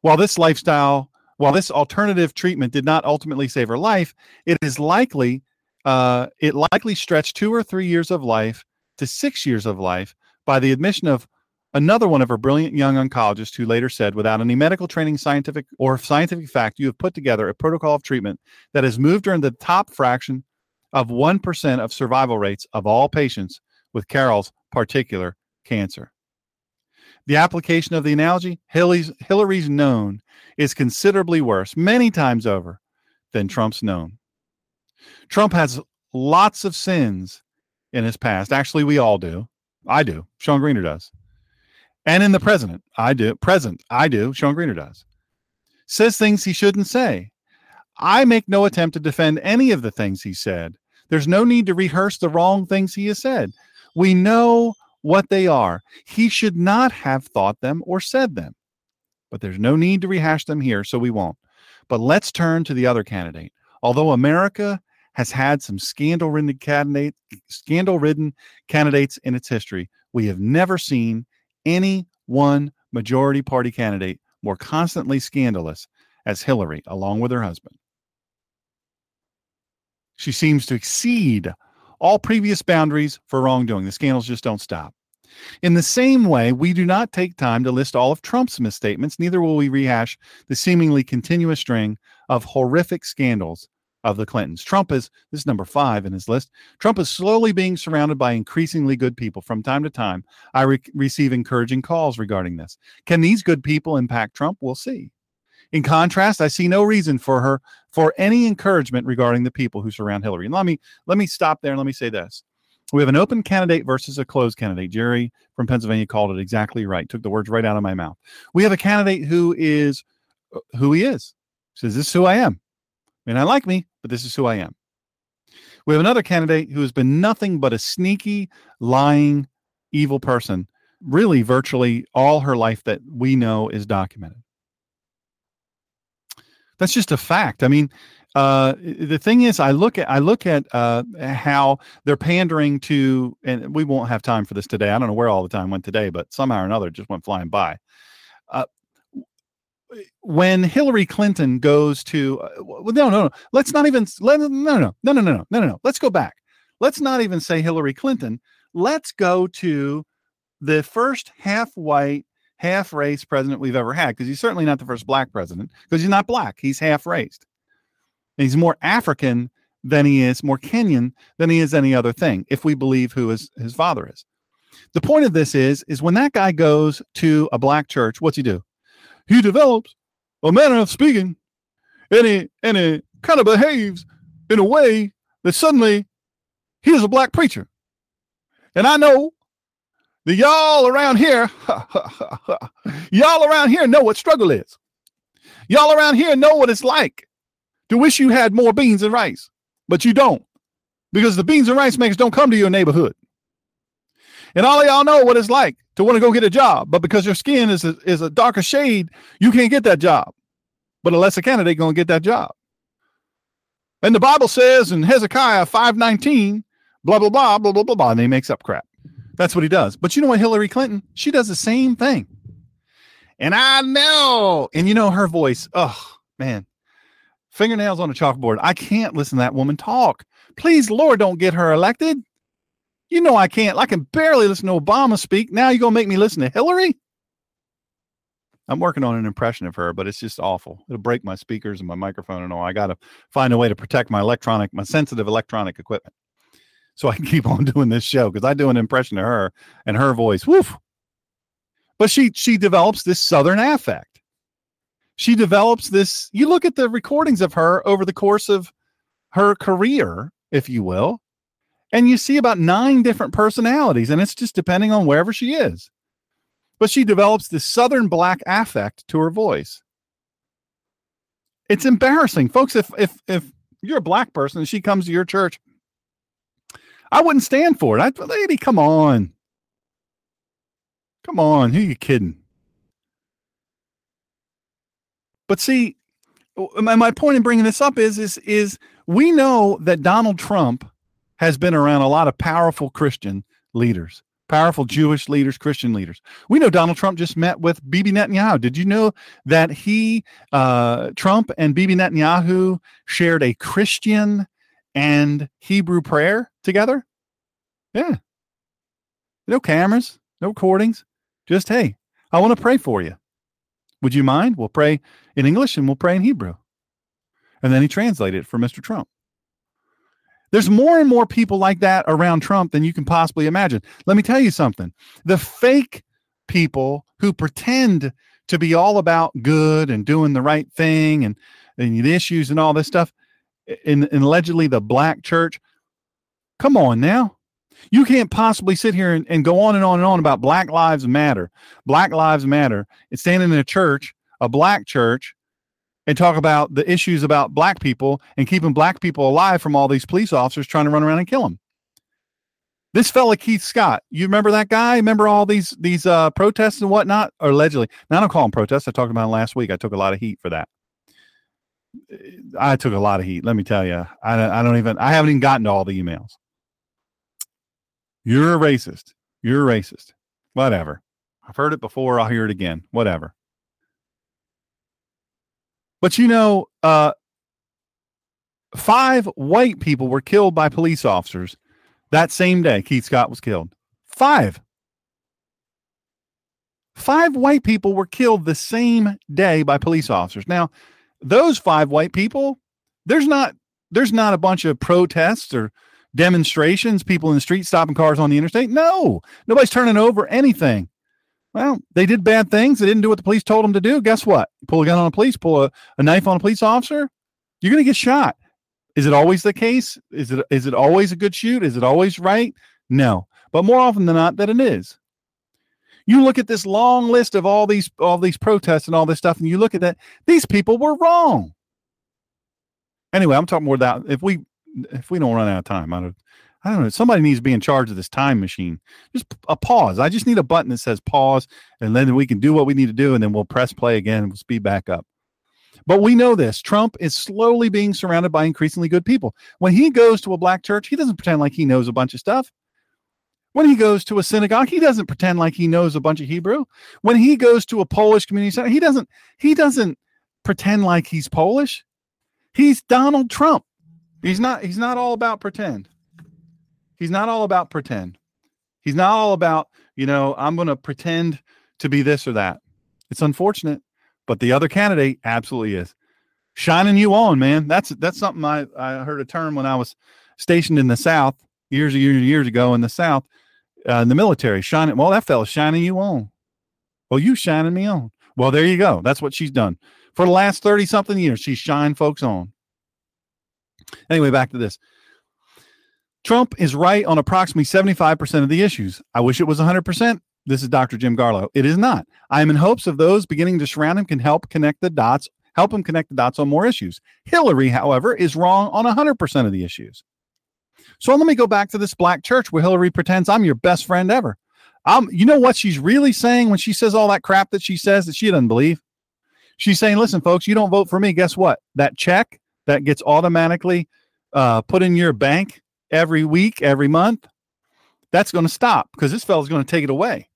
While this lifestyle while this alternative treatment did not ultimately save her life, it is likely uh, it likely stretched two or three years of life to six years of life by the admission of Another one of her brilliant young oncologists who later said, without any medical training, scientific or scientific fact, you have put together a protocol of treatment that has moved her in the top fraction of 1% of survival rates of all patients with Carol's particular cancer. The application of the analogy, Hillary's, Hillary's known is considerably worse, many times over, than Trump's known. Trump has lots of sins in his past. Actually, we all do. I do. Shawn Greener does. And in the president, I do. Present, I do. Shawn Greener does. Says things he shouldn't say. I make no attempt to defend any of the things he said. There's no need to rehearse the wrong things he has said. We know what they are. He should not have thought them or said them. But there's no need to rehash them here, so we won't. But let's turn to the other candidate. Although America has had some scandal-ridden candidate, scandal-ridden candidates in its history, we have never seen any one majority party candidate more constantly scandalous as Hillary, along with her husband. She seems to exceed all previous boundaries for wrongdoing. The scandals just don't stop. In the same way, we do not take time to list all of Trump's misstatements, neither will we rehash the seemingly continuous string of horrific scandals of the Clintons. Trump is, this is number five in his list. Trump is slowly being surrounded by increasingly good people. From time to time, I re- receive encouraging calls regarding this. Can these good people impact Trump? We'll see. In contrast, I see no reason for her for any encouragement regarding the people who surround Hillary. And let me let me stop there and let me say this. We have an open candidate versus a closed candidate. Jerry from Pennsylvania called it exactly right. Took the words right out of my mouth. We have a candidate who is uh, who he is. Says this is who I am. Mean, I like me, but this is who I am. We have another candidate who has been nothing but a sneaky, lying, evil person, really virtually all her life that we know is documented. That's just a fact. I mean, uh, the thing is, I look at I look at uh, how they're pandering to, and we won't have time for this today. I don't know where all the time went today, but somehow or another, just went flying by. Uh, when Hillary Clinton goes to, uh, well, no, no, no, let's not even let no, no, no, no, no, no, no, no. Let's go back. Let's not even say Hillary Clinton. Let's go to the first half white half race president we've ever had because he's certainly not the first black president because he's not black. He's half raced. He's more African than he is, more Kenyan than he is any other thing, if we believe who his, his father is. The point of this is, is when that guy goes to a black church, what's he do? He develops a manner of speaking and he, and he kind of behaves in a way that suddenly he is a black preacher. And I know the y'all around here, y'all around here know what struggle is. Y'all around here know what it's like to wish you had more beans and rice, but you don't because the beans and rice makers don't come to your neighborhood. And all y'all know what it's like to want to go get a job, but because your skin is a, is a darker shade, you can't get that job. But a lesser candidate to get that job. And the Bible says in Hezekiah 519, blah, blah, blah, blah, blah, blah, blah, and he makes up crap. That's what he does. But you know what, Hillary Clinton, she does the same thing. And I know, and you know her voice. Oh man, fingernails on a chalkboard. I can't listen to that woman talk. Please, Lord, don't get her elected. You know I can't. I can barely listen to Obama speak. Now you're gonna make me listen to Hillary? I'm working on an impression of her, but it's just awful. It'll break my speakers and my microphone and all. I gotta find a way to protect my electronic, my sensitive electronic equipment so I can keep on doing this show because I do an impression of her and her voice. Woof. But she she develops this southern affect. She develops this. You look at the recordings of her over the course of her career, if you will, and you see about nine different personalities, and it's just depending on wherever she is. But she develops this southern black affect to her voice. It's embarrassing, folks. If if if you're a black person and she comes to your church I wouldn't stand for it. I, lady, come on. Come on. Who are you kidding? But see, my point in bringing this up is, is, is we know that Donald Trump has been around a lot of powerful Christian leaders, powerful Jewish leaders, Christian leaders. We know Donald Trump just met with Bibi Netanyahu. Did you know that he, uh, Trump and Bibi Netanyahu shared a Christian and Hebrew prayer together? Yeah. No cameras, no recordings. Just, hey, I want to pray for you. Would you mind? We'll pray in English and we'll pray in Hebrew. And then he translated it for Mr. Trump. There's more and more people like that around Trump than you can possibly imagine. Let me tell you something. The fake people who pretend to be all about good and doing the right thing and, and the issues and all this stuff, in, in allegedly the black church, come on now. You can't possibly sit here and, and go on and on and on about Black Lives Matter, Black Lives Matter, and standing in a church, a black church, and talk about the issues about black people and keeping black people alive from all these police officers trying to run around and kill them. This fella Keith Scott, you remember that guy? Remember all these these uh, protests and whatnot, or allegedly? Now I don't call them protests. I talked about last week. I took a lot of heat for that. I took a lot of heat. Let me tell you, I, I don't even. I haven't even gotten to all the emails. You're a racist. You're a racist. Whatever. I've heard it before. I'll hear it again. Whatever. But you know, uh, five white people were killed by police officers that same day Keith Scott was killed. Five. Five white people were killed the same day by police officers. Now, those five white people, there's not there's not a bunch of protests or demonstrations, people in the street stopping cars on the interstate. No, nobody's turning over anything. Well, they did bad things. They didn't do what the police told them to do. Guess what? Pull a gun on a police, pull a, a knife on a police officer, you're going to get shot. Is it always the case? Is it is it always a good shoot? Is it always right? No. But more often than not that it is. You look at this long list of all these all these protests and all this stuff and you look at that these people were wrong. Anyway, I'm talking more about if we if we don't run out of time, I don't, I don't know. Somebody needs to be in charge of this time machine. Just a pause. I just need a button that says pause, and then we can do what we need to do, and then we'll press play again and we'll speed back up. But we know this Trump is slowly being surrounded by increasingly good people. When he goes to a black church, he doesn't pretend like he knows a bunch of stuff. When he goes to a synagogue, he doesn't pretend like he knows a bunch of Hebrew. When he goes to a Polish community center, he doesn't he doesn't pretend like he's Polish. He's Donald Trump. He's not he's not all about pretend. He's not all about pretend. He's not all about, you know, I'm going to pretend to be this or that. It's unfortunate, but the other candidate absolutely is. Shining you on, man. That's that's something I, I heard a term when I was stationed in the South years and years and years ago in the South, uh, in the military. Shining, well, that fella's shining you on. Well, you shining me on. Well, there you go. That's what she's done for the last 30 something years. She's shined folks on. Anyway, back to this. Trump is right on approximately 75% of the issues. I wish it was 100%. This is Dr. Jim Garlow. It is not. I am in hopes of those beginning to surround him can help connect the dots, help him connect the dots on more issues. Hillary, however, is wrong on 100% of the issues. So let me go back to this black church where Hillary pretends I'm your best friend ever. Um, you know what she's really saying when she says all that crap that she says that she doesn't believe? She's saying, listen, folks, you don't vote for me. Guess what? That check that gets automatically uh, put in your bank every week, every month, that's going to stop because this fellow's going to take it away.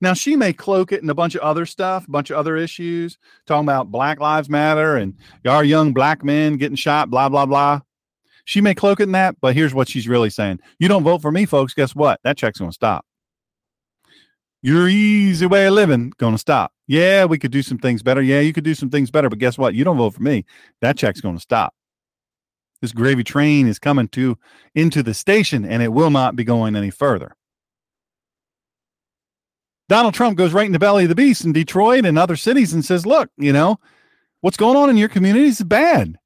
Now, she may cloak it in a bunch of other stuff, a bunch of other issues, talking about Black Lives Matter and our young black men getting shot, blah, blah, blah. She may cloak it in that, but here's what she's really saying. You don't vote for me, folks. Guess what? That check's going to stop. Your easy way of living going to stop. Yeah, we could do some things better. Yeah, you could do some things better, but guess what? You don't vote for me. That check's going to stop. This gravy train is coming to into the station and it will not be going any further. Donald Trump goes right in the belly of the beast in Detroit and other cities and says, "Look, you know, what's going on in your community is bad."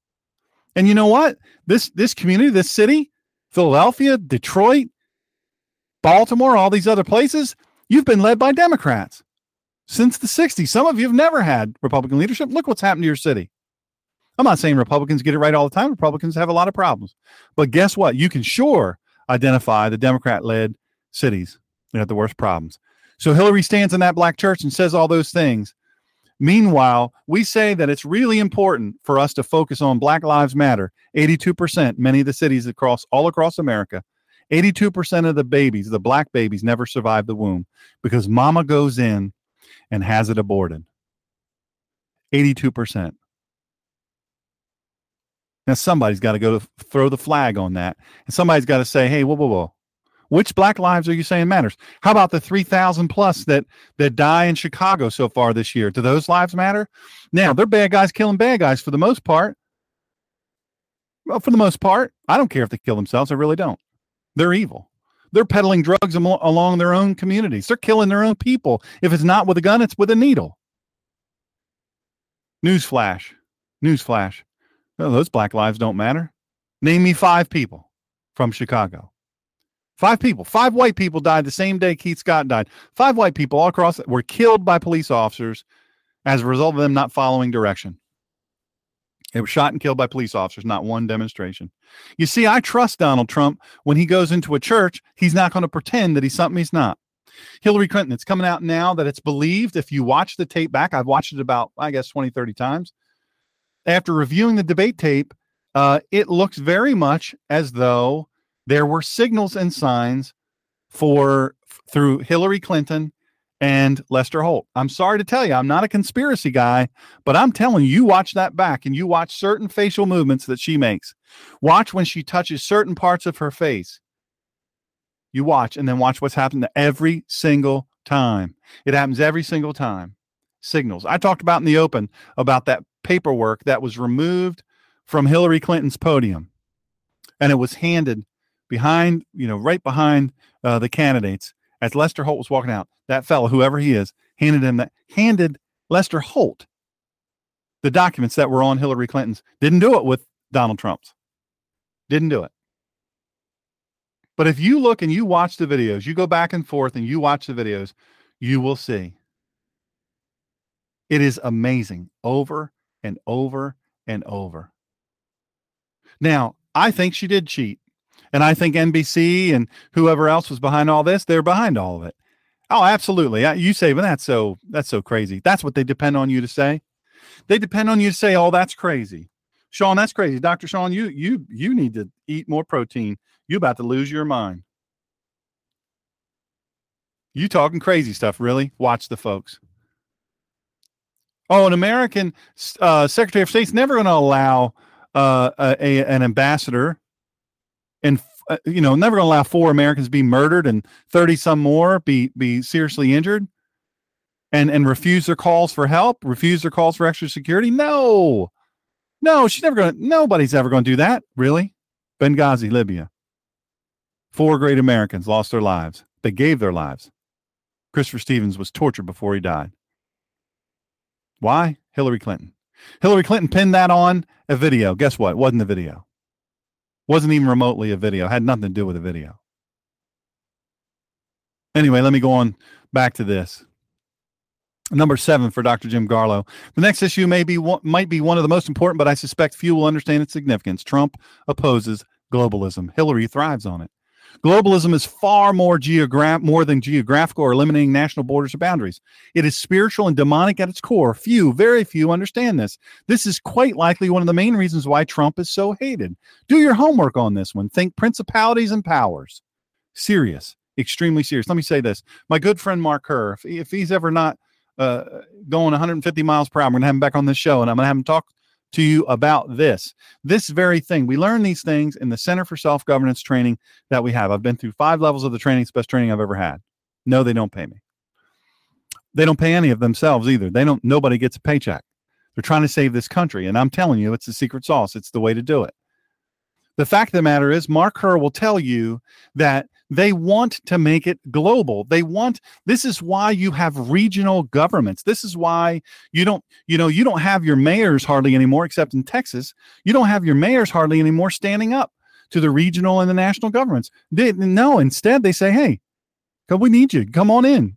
And you know what? This this community, this city, Philadelphia, Detroit, Baltimore, all these other places, you've been led by Democrats since the 60s. Some of you have never had Republican leadership. Look what's happened to your city. I'm not saying Republicans get it right all the time. Republicans have a lot of problems. But guess what? You can sure identify the Democrat led cities that have the worst problems. So Hillary stands in that black church and says all those things. Meanwhile, we say that it's really important for us to focus on Black Lives Matter. 82%, many of the cities across all across America, 82% of the babies, the black babies, never survive the womb because mama goes in and has it aborted. 82%. Now somebody's got to go to throw the flag on that, and somebody's got to say, "Hey, whoa, whoa, whoa, Which black lives are you saying matters? How about the 3,000 plus that that die in Chicago so far this year? Do those lives matter? Now, they're bad guys killing bad guys for the most part. Well, for the most part, I don't care if they kill themselves. I really don't. They're evil. They're peddling drugs am- along their own communities. They're killing their own people. If it's not with a gun, it's with a needle. Newsflash. Newsflash. No, those black lives don't matter. Name me five people from Chicago. Five people, five white people died the same day Keith Scott died. Five white people all across were killed by police officers as a result of them not following direction. They were shot and killed by police officers, not one demonstration. You see, I trust Donald Trump when he goes into a church, he's not going to pretend that he's something he's not. Hillary Clinton, it's coming out now that it's believed. If you watch the tape back, I've watched it about, I guess, 20, 30 times. After reviewing the debate tape, uh, it looks very much as though there were signals and signs for through Hillary Clinton and Lester Holt. I'm sorry to tell you, I'm not a conspiracy guy, but I'm telling you, watch that back and you watch certain facial movements that she makes. Watch when she touches certain parts of her face. You watch and then watch what's happened every single time. It happens every single time. Signals. I talked about in the open about that paperwork that was removed from Hillary Clinton's podium and it was handed behind, you know, right behind uh, the candidates as Lester Holt was walking out. That fellow, whoever he is, handed him that, handed Lester Holt the documents that were on Hillary Clinton's. Didn't do it with Donald Trump's. Didn't do it. But if you look and you watch the videos, you go back and forth and you watch the videos, you will see. It is amazing over and over and over. Now, I think she did cheat. And I think NBC and whoever else was behind all this, they're behind all of it. Oh, absolutely. You say, well, that's so that's so crazy. That's what they depend on you to say. They depend on you to say, oh, that's crazy. Shawn, that's crazy. Dr. Shawn, you you you need to eat more protein. You about to lose your mind. You talking crazy stuff, really? Watch the folks. Oh, an American uh, Secretary of State's never going to allow uh, a, an ambassador uh, you know never going to allow four Americans be murdered and thirty some more be be seriously injured, and and refuse their calls for help, refuse their calls for extra security. No, no, she's never going. to Nobody's ever going to do that. Really, Benghazi, Libya. Four great Americans lost their lives. They gave their lives. Christopher Stevens was tortured before he died. Why? Hillary Clinton. Hillary Clinton pinned that on a video. Guess what? It wasn't a video. Wasn't even remotely a video. Had nothing to do with a video. Anyway, let me go on back to this. Number seven for Dr. Jim Garlow. The next issue may be one, might be one of the most important, but I suspect few will understand its significance. Trump opposes globalism. Hillary thrives on it. Globalism is far more geograph more than geographical or eliminating national borders or boundaries. It is spiritual and demonic at its core. Few, very few understand this. This is quite likely one of the main reasons why Trump is so hated. Do your homework on this one. Think principalities and powers. Serious, extremely serious. Let me say this. My good friend Mark Kerr, if, if he's ever not uh, going 150 miles per hour, I'm going to have him back on this show and I'm going to have him talk to you about this. This very thing. We learn these things in the Center for Self Governance training that we have. I've been through five levels of the training. It's the best training I've ever had. No, they don't pay me. They don't pay any of themselves either. They don't, nobody gets a paycheck. They're trying to save this country. And I'm telling you, it's the secret sauce. It's the way to do it. The fact of the matter is, Mark Kerr will tell you that they want to make it global. They want this is why you have regional governments. This is why you don't, you know, you don't have your mayors hardly anymore, except in Texas. You don't have your mayors hardly anymore standing up to the regional and the national governments. They no, instead they say, hey, we need you. Come on in.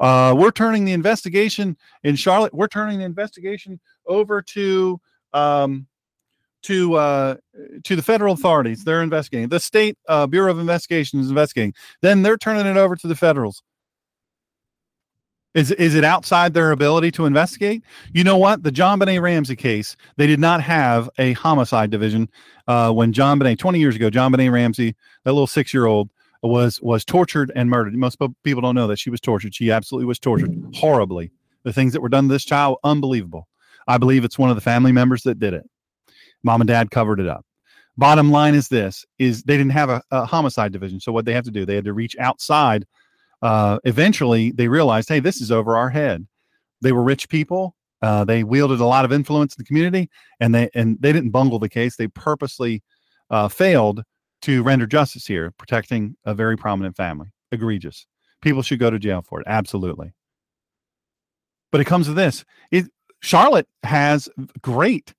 Uh, we're turning the investigation in Charlotte. We're turning the investigation over to um, to uh, to the federal authorities. They're investigating. The state uh, Bureau of Investigation is investigating. Then they're turning it over to the federals. Is is it outside their ability to investigate? You know what? The JonBenét Ramsey case, they did not have a homicide division uh, when JonBenét 20 years ago, JonBenét Ramsey, that little six year old, was was tortured and murdered. Most people don't know that she was tortured. She absolutely was tortured horribly. The things that were done to this child, unbelievable. I believe it's one of the family members that did it. Mom and dad covered it up. Bottom line is this: is they didn't have a, a homicide division, so what they have to do, they had to reach outside. Uh, eventually, they realized, hey, this is over our head. They were rich people. Uh, they wielded a lot of influence in the community, and they and they didn't bungle the case. They purposely uh, failed to render justice here, protecting a very prominent family. Egregious. People should go to jail for it. Absolutely. But it comes to this: it, Charlotte has great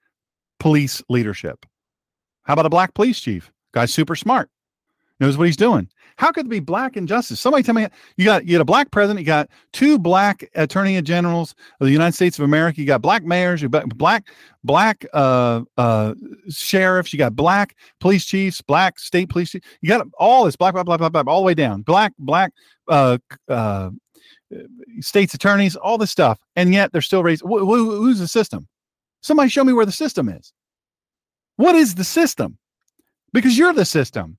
police leadership. How about a black police chief? Guy's super smart, knows what he's doing. How could there be black injustice? Somebody tell me you got you got a black president, you got two black attorney generals of the United States of America, you got black mayors, you got black black uh, uh, sheriffs, you got black police chiefs, black state police chiefs. You got all this black, black, black, black, black, all the way down. Black, black uh, uh, states attorneys, all this stuff, and yet they're still raised. Wh- wh- who's the system? Somebody show me where the system is. What is the system? Because you're the system.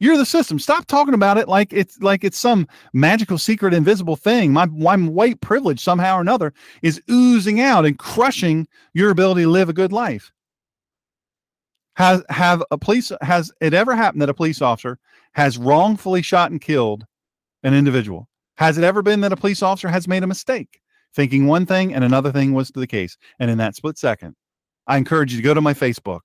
You're the system. Stop talking about it like it's like it's some magical, secret, invisible thing. My, my white privilege somehow or another is oozing out and crushing your ability to live a good life. Has have a police has it ever happened that a police officer has wrongfully shot and killed an individual? Has it ever been that a police officer has made a mistake, thinking one thing and another thing was the case, and in that split second, I encourage you to go to my Facebook.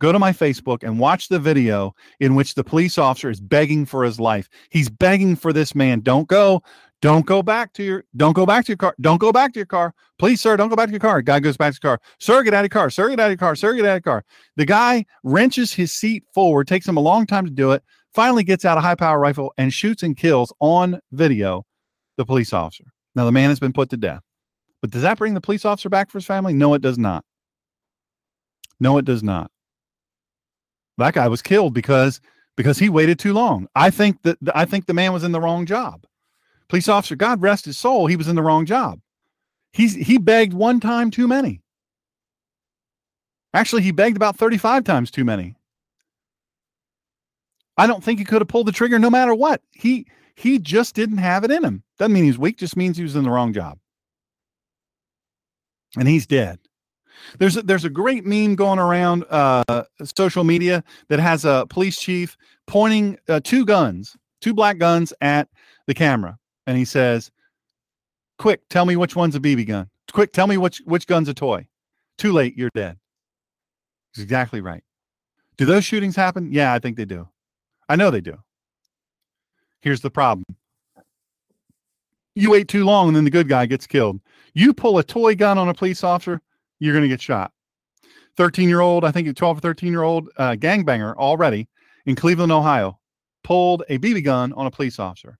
Go to my Facebook and watch the video in which the police officer is begging for his life. He's begging for this man. Don't go. Don't go back to your don't go back to your car. Don't go back to your car. Please, sir, don't go back to your car. Guy goes back to his car. Sir, get out of your car. Sir, get out of your car. Sir, get out of your car. The guy wrenches his seat forward, takes him a long time to do it, finally gets out a high power rifle and shoots and kills on video the police officer. Now the man has been put to death. But does that bring the police officer back for his family? No, it does not. No, it does not. That guy was killed because because he waited too long. I think that I think the man was in the wrong job. Police officer, God rest his soul, he was in the wrong job. He's he begged one time too many. Actually, he begged about 35 times too many. I don't think he could have pulled the trigger no matter what. He he just didn't have it in him. Doesn't mean he's weak, just means he was in the wrong job. And he's dead. There's a, there's a great meme going around uh, social media that has a police chief pointing uh, two guns, two black guns at the camera, and he says, "Quick, tell me which one's a BB gun. Quick, tell me which which gun's a toy. Too late, you're dead." He's exactly right. Do those shootings happen? Yeah, I think they do. I know they do. Here's the problem. You wait too long and then the good guy gets killed. You pull a toy gun on a police officer, you're going to get shot. 13 year old, I think 12 or 13 year old uh, gangbanger already in Cleveland, Ohio, pulled a BB gun on a police officer.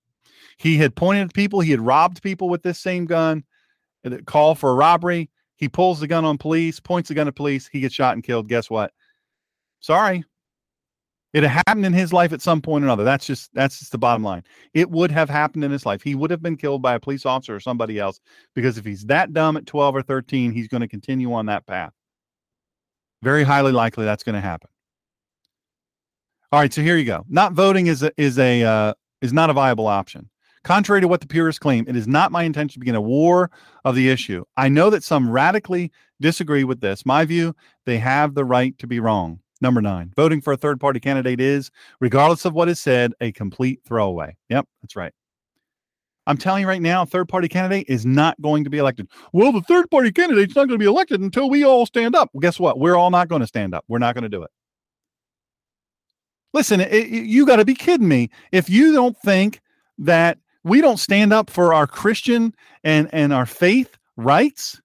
He had pointed at people, he had robbed people with this same gun, call for a robbery. He pulls the gun on police, points the gun at police, he gets shot and killed. Guess what? Sorry. It happened in his life at some point or another. That's just that's just the bottom line. It would have happened in his life. He would have been killed by a police officer or somebody else because if he's that dumb at 12 or 13, he's going to continue on that path. Very highly likely that's going to happen. All right, so here you go. Not voting is a, is a uh, is not a viable option. Contrary to what the purists claim, it is not my intention to begin a war of the issue. I know that some radically disagree with this. My view, they have the right to be wrong. Number nine, voting for a third party candidate is, regardless of what is said, a complete throwaway. Yep, that's right. I'm telling you right now, third party candidate is not going to be elected. Well, the third party candidate's not going to be elected until we all stand up. Well, guess what? We're all not going to stand up. We're not going to do it. Listen, it, you got to be kidding me. If you don't think that we don't stand up for our Christian and, and our faith rights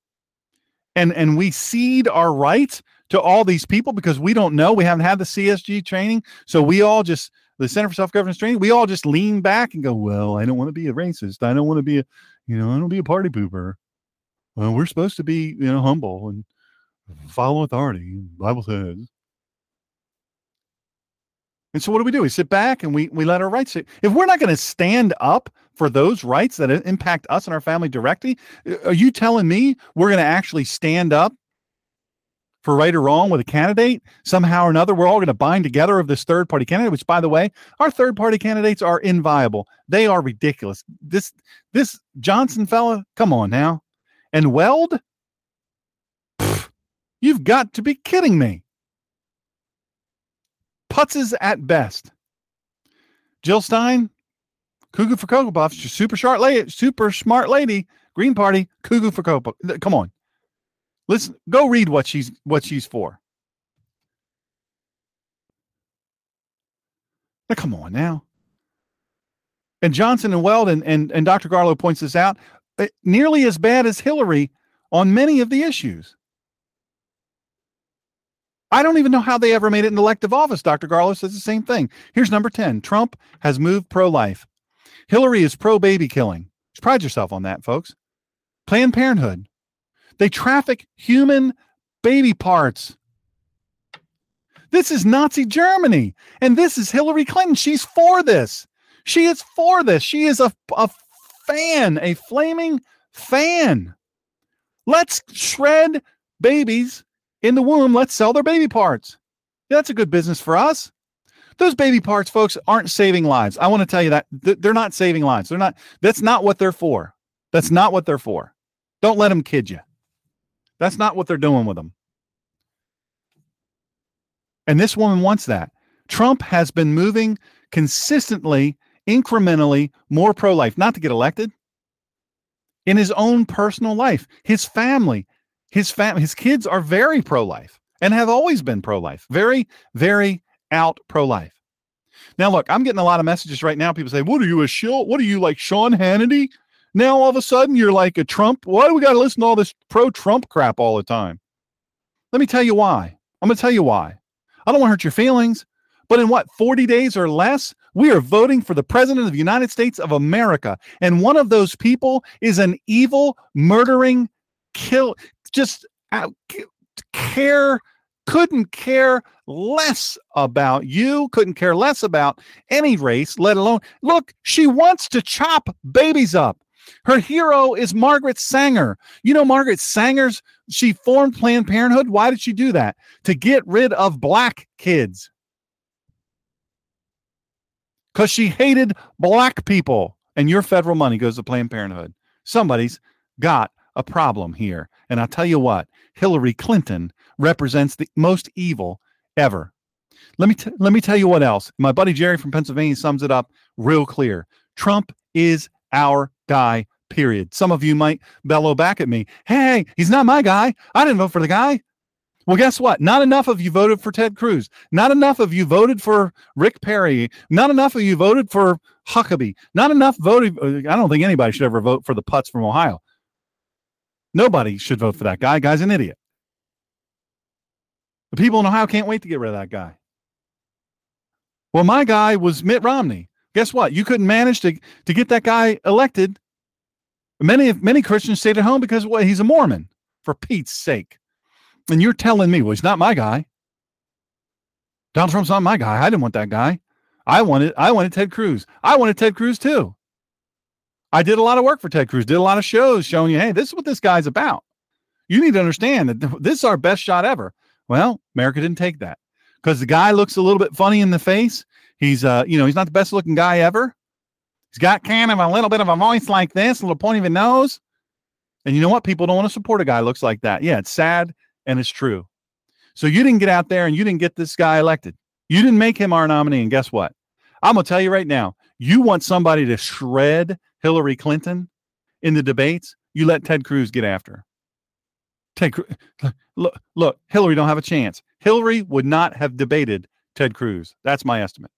and, and we cede our rights to all these people because we don't know. We haven't had the CSG training. So we all just, the Center for Self Governance Training, we all just lean back and go, well, I don't want to be a racist. I don't want to be a, you know, I don't be a party pooper. Well, we're supposed to be, you know, humble and follow authority. Bible says. And so what do we do? We sit back and we we let our rights. If we're not going to stand up for those rights that impact us and our family directly, uh, are you telling me we're going to actually stand up for right or wrong with a candidate somehow or another we're all going to bind together of this third party candidate which by the way our third party candidates are inviable. They are ridiculous. This this johnson fella come on now. And weld? Pfft, you've got to be kidding me. Putzes at best. Jill Stein, cuckoo for Cocoa Puffs, super smart lady, super smart lady, Green Party, cuckoo for Cocoa. Come on, listen, go read what she's what she's for. Now, come on now. And Johnson and Weld and, and, and Dr. Garlow points this out, uh, nearly as bad as Hillary on many of the issues. I don't even know how they ever made it in elective office. Dr. Garlow says the same thing. Here's number 10 Trump has moved pro life. Hillary is pro baby killing. Pride yourself on that, folks. Planned Parenthood. They traffic human baby parts. This is Nazi Germany. And this is Hillary Clinton. She's for this. She is for this. She is a, a fan, a flaming fan. Let's shred babies in the womb. Let's sell their baby parts. That's a good business for us. Those baby parts, folks, aren't saving lives. I want to tell you that they're not saving lives. They're not. That's not what they're for. That's not what they're for. Don't let them kid you. That's not what they're doing with them. And this woman wants that. Trump has been moving consistently, incrementally more pro life, not to get elected, in his own personal life. His family, his fam- his kids are very pro life and have always been pro life. Very, very out pro life. Now, look, I'm getting a lot of messages right now. People say, What are you, a shill? What are you like, Sean Hannity? Now all of a sudden you're like a Trump. Why do we got to listen to all this pro Trump crap all the time? Let me tell you why. I'm going to tell you why. I don't want to hurt your feelings, but in what, 40 days or less, we are voting for the president of the United States of America. And one of those people is an evil, murdering, kill, just uh, care, couldn't care less about you, couldn't care less about any race, let alone, look, she wants to chop babies up. Her hero is Margaret Sanger. You know, Margaret Sanger's, she formed Planned Parenthood. Why did she do that? To get rid of black kids. Because she hated black people. And your federal money goes to Planned Parenthood. Somebody's got a problem here. And I'll tell you what, Hillary Clinton represents the most evil ever. Let me, t- let me tell you what else. My buddy Jerry from Pennsylvania sums it up real clear. Trump is our guy, period. Some of you might bellow back at me, hey, he's not my guy. I didn't vote for the guy. Well, guess what? Not enough of you voted for Ted Cruz. Not enough of you voted for Rick Perry. Not enough of you voted for Huckabee. Not enough voted. Uh, I don't think anybody should ever vote for the putz from Ohio. Nobody should vote for that guy. Guy's an idiot. The people in Ohio can't wait to get rid of that guy. Well, my guy was Mitt Romney. Guess what? You couldn't manage to, to get that guy elected. Many many Christians stayed at home because well, he's a Mormon, for Pete's sake. And you're telling me, well, he's not my guy. Donald Trump's not my guy. I didn't want that guy. I wanted I wanted Ted Cruz. I wanted Ted Cruz too. I did a lot of work for Ted Cruz, did a lot of shows showing you, hey, this is what this guy's about. You need to understand that this is our best shot ever. Well, America didn't take that because the guy looks a little bit funny in the face. He's uh, you know, he's not the best looking guy ever. He's got kind of a little bit of a voice like this, a little point of a nose. And you know what? People don't want to support a guy looks like that. Yeah, it's sad and it's true. So you didn't get out there and you didn't get this guy elected. You didn't make him our nominee. And guess what? I'm gonna tell you right now, you want somebody to shred Hillary Clinton in the debates, you let Ted Cruz get after. Ted, look, look, Hillary don't have a chance. Hillary would not have debated Ted Cruz. That's my estimate.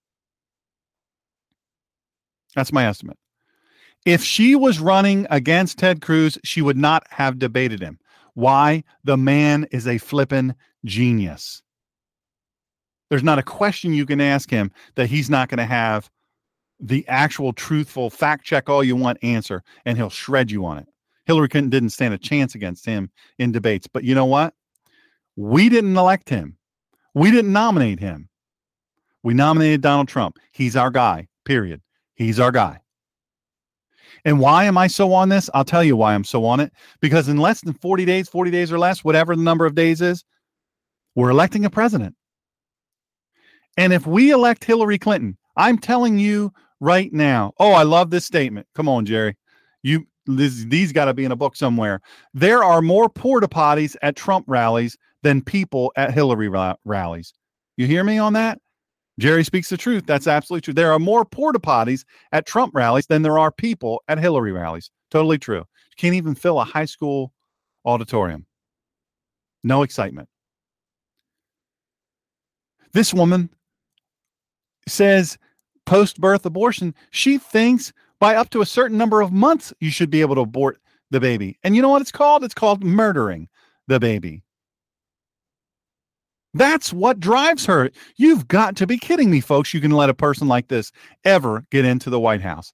That's my estimate. If she was running against Ted Cruz, she would not have debated him. Why? The man is a flippin' genius. There's not a question you can ask him that he's not going to have the actual truthful fact check all you want answer, and he'll shred you on it. Hillary Clinton didn't stand a chance against him in debates. But you know what? We didn't elect him. We didn't nominate him. We nominated Donald Trump. He's our guy, period. He's our guy. And why am I so on this? I'll tell you why I'm so on it. Because in less than 40 days, 40 days or less, whatever the number of days is, we're electing a president. And if we elect Hillary Clinton, I'm telling you right now. Oh, I love this statement. Come on, Jerry. You this, these got to be in a book somewhere. There are more porta potties at Trump rallies than people at Hillary ra- rallies. You hear me on that? Jerry speaks the truth. That's absolutely true. There are more porta potties at Trump rallies than there are people at Hillary rallies. Totally true. You can't even fill a high school auditorium. No excitement. This woman says post birth abortion, she thinks by up to a certain number of months you should be able to abort the baby. And you know what it's called? It's called murdering the baby. That's what drives her. You've got to be kidding me, folks. You can let a person like this ever get into the White House.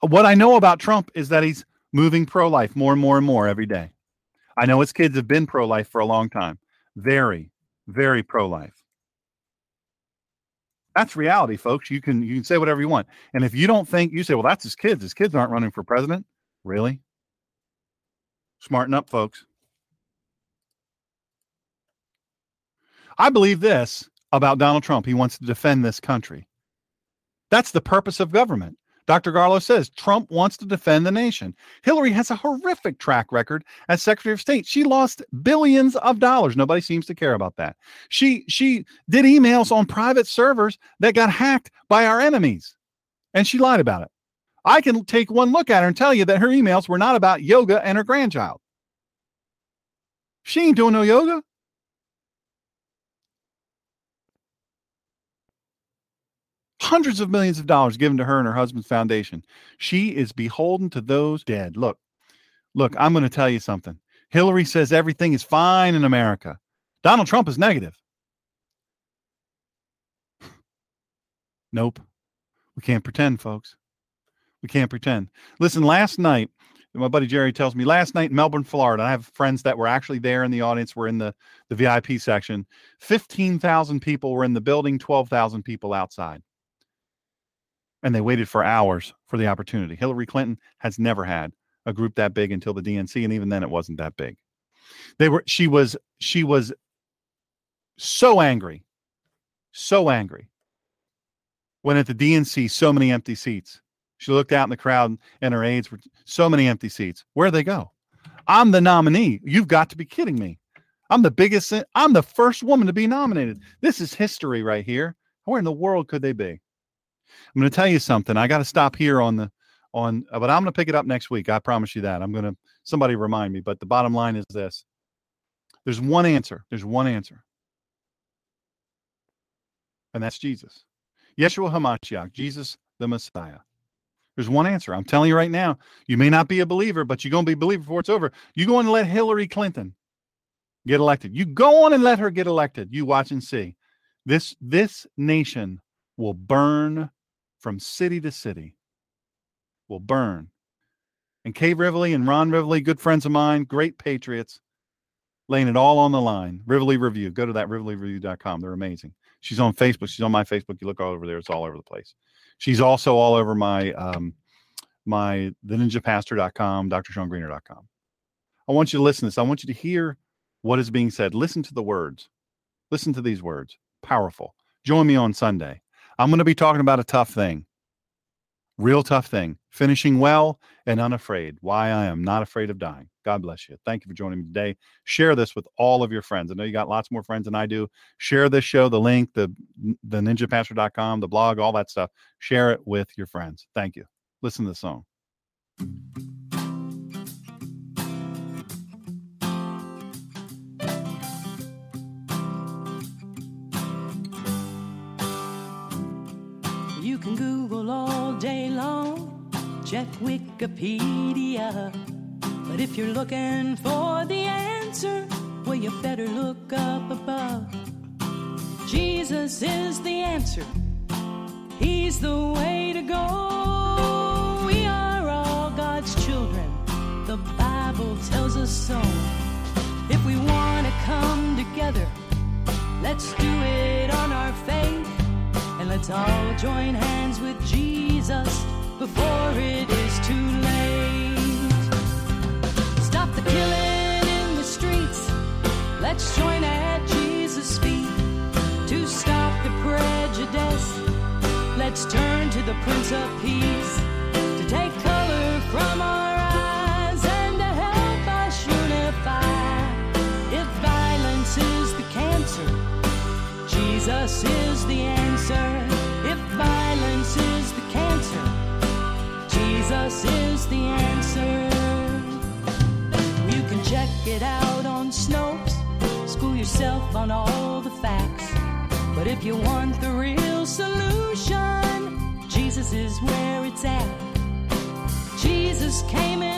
What I know about Trump is that he's moving pro life more and more and more every day. I know his kids have been pro life for a long time. Very, very pro life. That's reality, folks. You can you can say whatever you want. And if you don't think you say, well, that's his kids. His kids aren't running for president. Really? Smarten up, folks. I believe this about Donald Trump. He wants to defend this country. That's the purpose of government. Dr. Garlow says Trump wants to defend the nation. Hillary has a horrific track record as Secretary of State. She lost billions of dollars. Nobody seems to care about that. She she did emails on private servers that got hacked by our enemies. And she lied about it. I can take one look at her and tell you that her emails were not about yoga and her grandchild. She ain't doing no yoga. Hundreds of millions of dollars given to her and her husband's foundation. She is beholden to those dead. Look, look, I'm going to tell you something. Hillary says everything is fine in America. Donald Trump is negative. Nope. We can't pretend, folks. We can't pretend. Listen, last night, my buddy Jerry tells me last night in Melbourne, Florida, I have friends that were actually there in the audience, were in the, the VIP section. 15,000 people were in the building, 12,000 people outside and they waited for hours for the opportunity. Hillary Clinton has never had a group that big until the DNC, and even then, it wasn't that big. They were. She was. She was so angry, so angry. When at the DNC, so many empty seats. She looked out in the crowd, and her aides were so many empty seats. Where'd they go? I'm the nominee. You've got to be kidding me. I'm the biggest. I'm the first woman to be nominated. This is history right here. Where in the world could they be? I'm going to tell you something. I got to stop here on the on, uh, but I'm going to pick it up next week. I promise you that. I'm going to somebody remind me. But the bottom line is this: there's one answer. There's one answer, and that's Jesus, Yeshua Hamashiach, Jesus the Messiah. There's one answer. I'm telling you right now. You may not be a believer, but you're going to be a believer before it's over. You go and let Hillary Clinton get elected. You go on and let her get elected. You watch and see. This this nation will burn from city to city will burn. And Kay Rivley and Ron Rivley, good friends of mine, great patriots, laying it all on the line. Rivley Review. Go to that rivleyreview.com. They're amazing. She's on Facebook. She's on my Facebook. You look all over there. It's all over the place. She's also all over my um my theninjapastor.com, drshawngreener.com. I want you to listen to this. I want you to hear what is being said. Listen to the words. Listen to these words. Powerful. Join me on Sunday. I'm going to be talking about a tough thing, real tough thing, finishing well and unafraid. Why I am not afraid of dying. God bless you. Thank you for joining me today. Share this with all of your friends. I know you got lots more friends than I do. Share this show, the link, the the ninjapastor.com, the blog, all that stuff. Share it with your friends. Thank you. Listen to the song. Check Wikipedia. But if you're looking for the answer, well, you better look up above. Jesus is the answer, He's the way to go. We are all God's children, the Bible tells us so. If we want to come together, let's do it on our faith. And let's all join hands with Jesus before it is too late. Stop the killing in the streets. Let's join at Jesus' feet to stop the prejudice. Let's turn to the Prince of Peace to take color from our eyes and to help us unify. If violence is the cancer, Jesus is the answer. Jesus is the answer. You can check it out on Snopes, school yourself on all the facts. But if you want the real solution, Jesus is where it's at. Jesus came in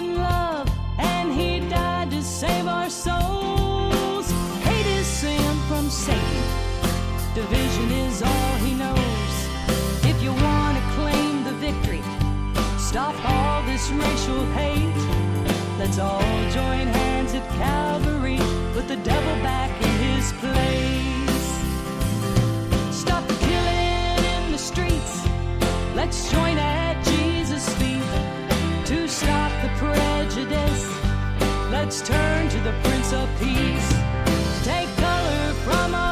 racial hate. Let's all join hands at Calvary, put the devil back in his place. Stop the killing in the streets. Let's join at Jesus' feet to stop the prejudice. Let's turn to the Prince of Peace. Take color from our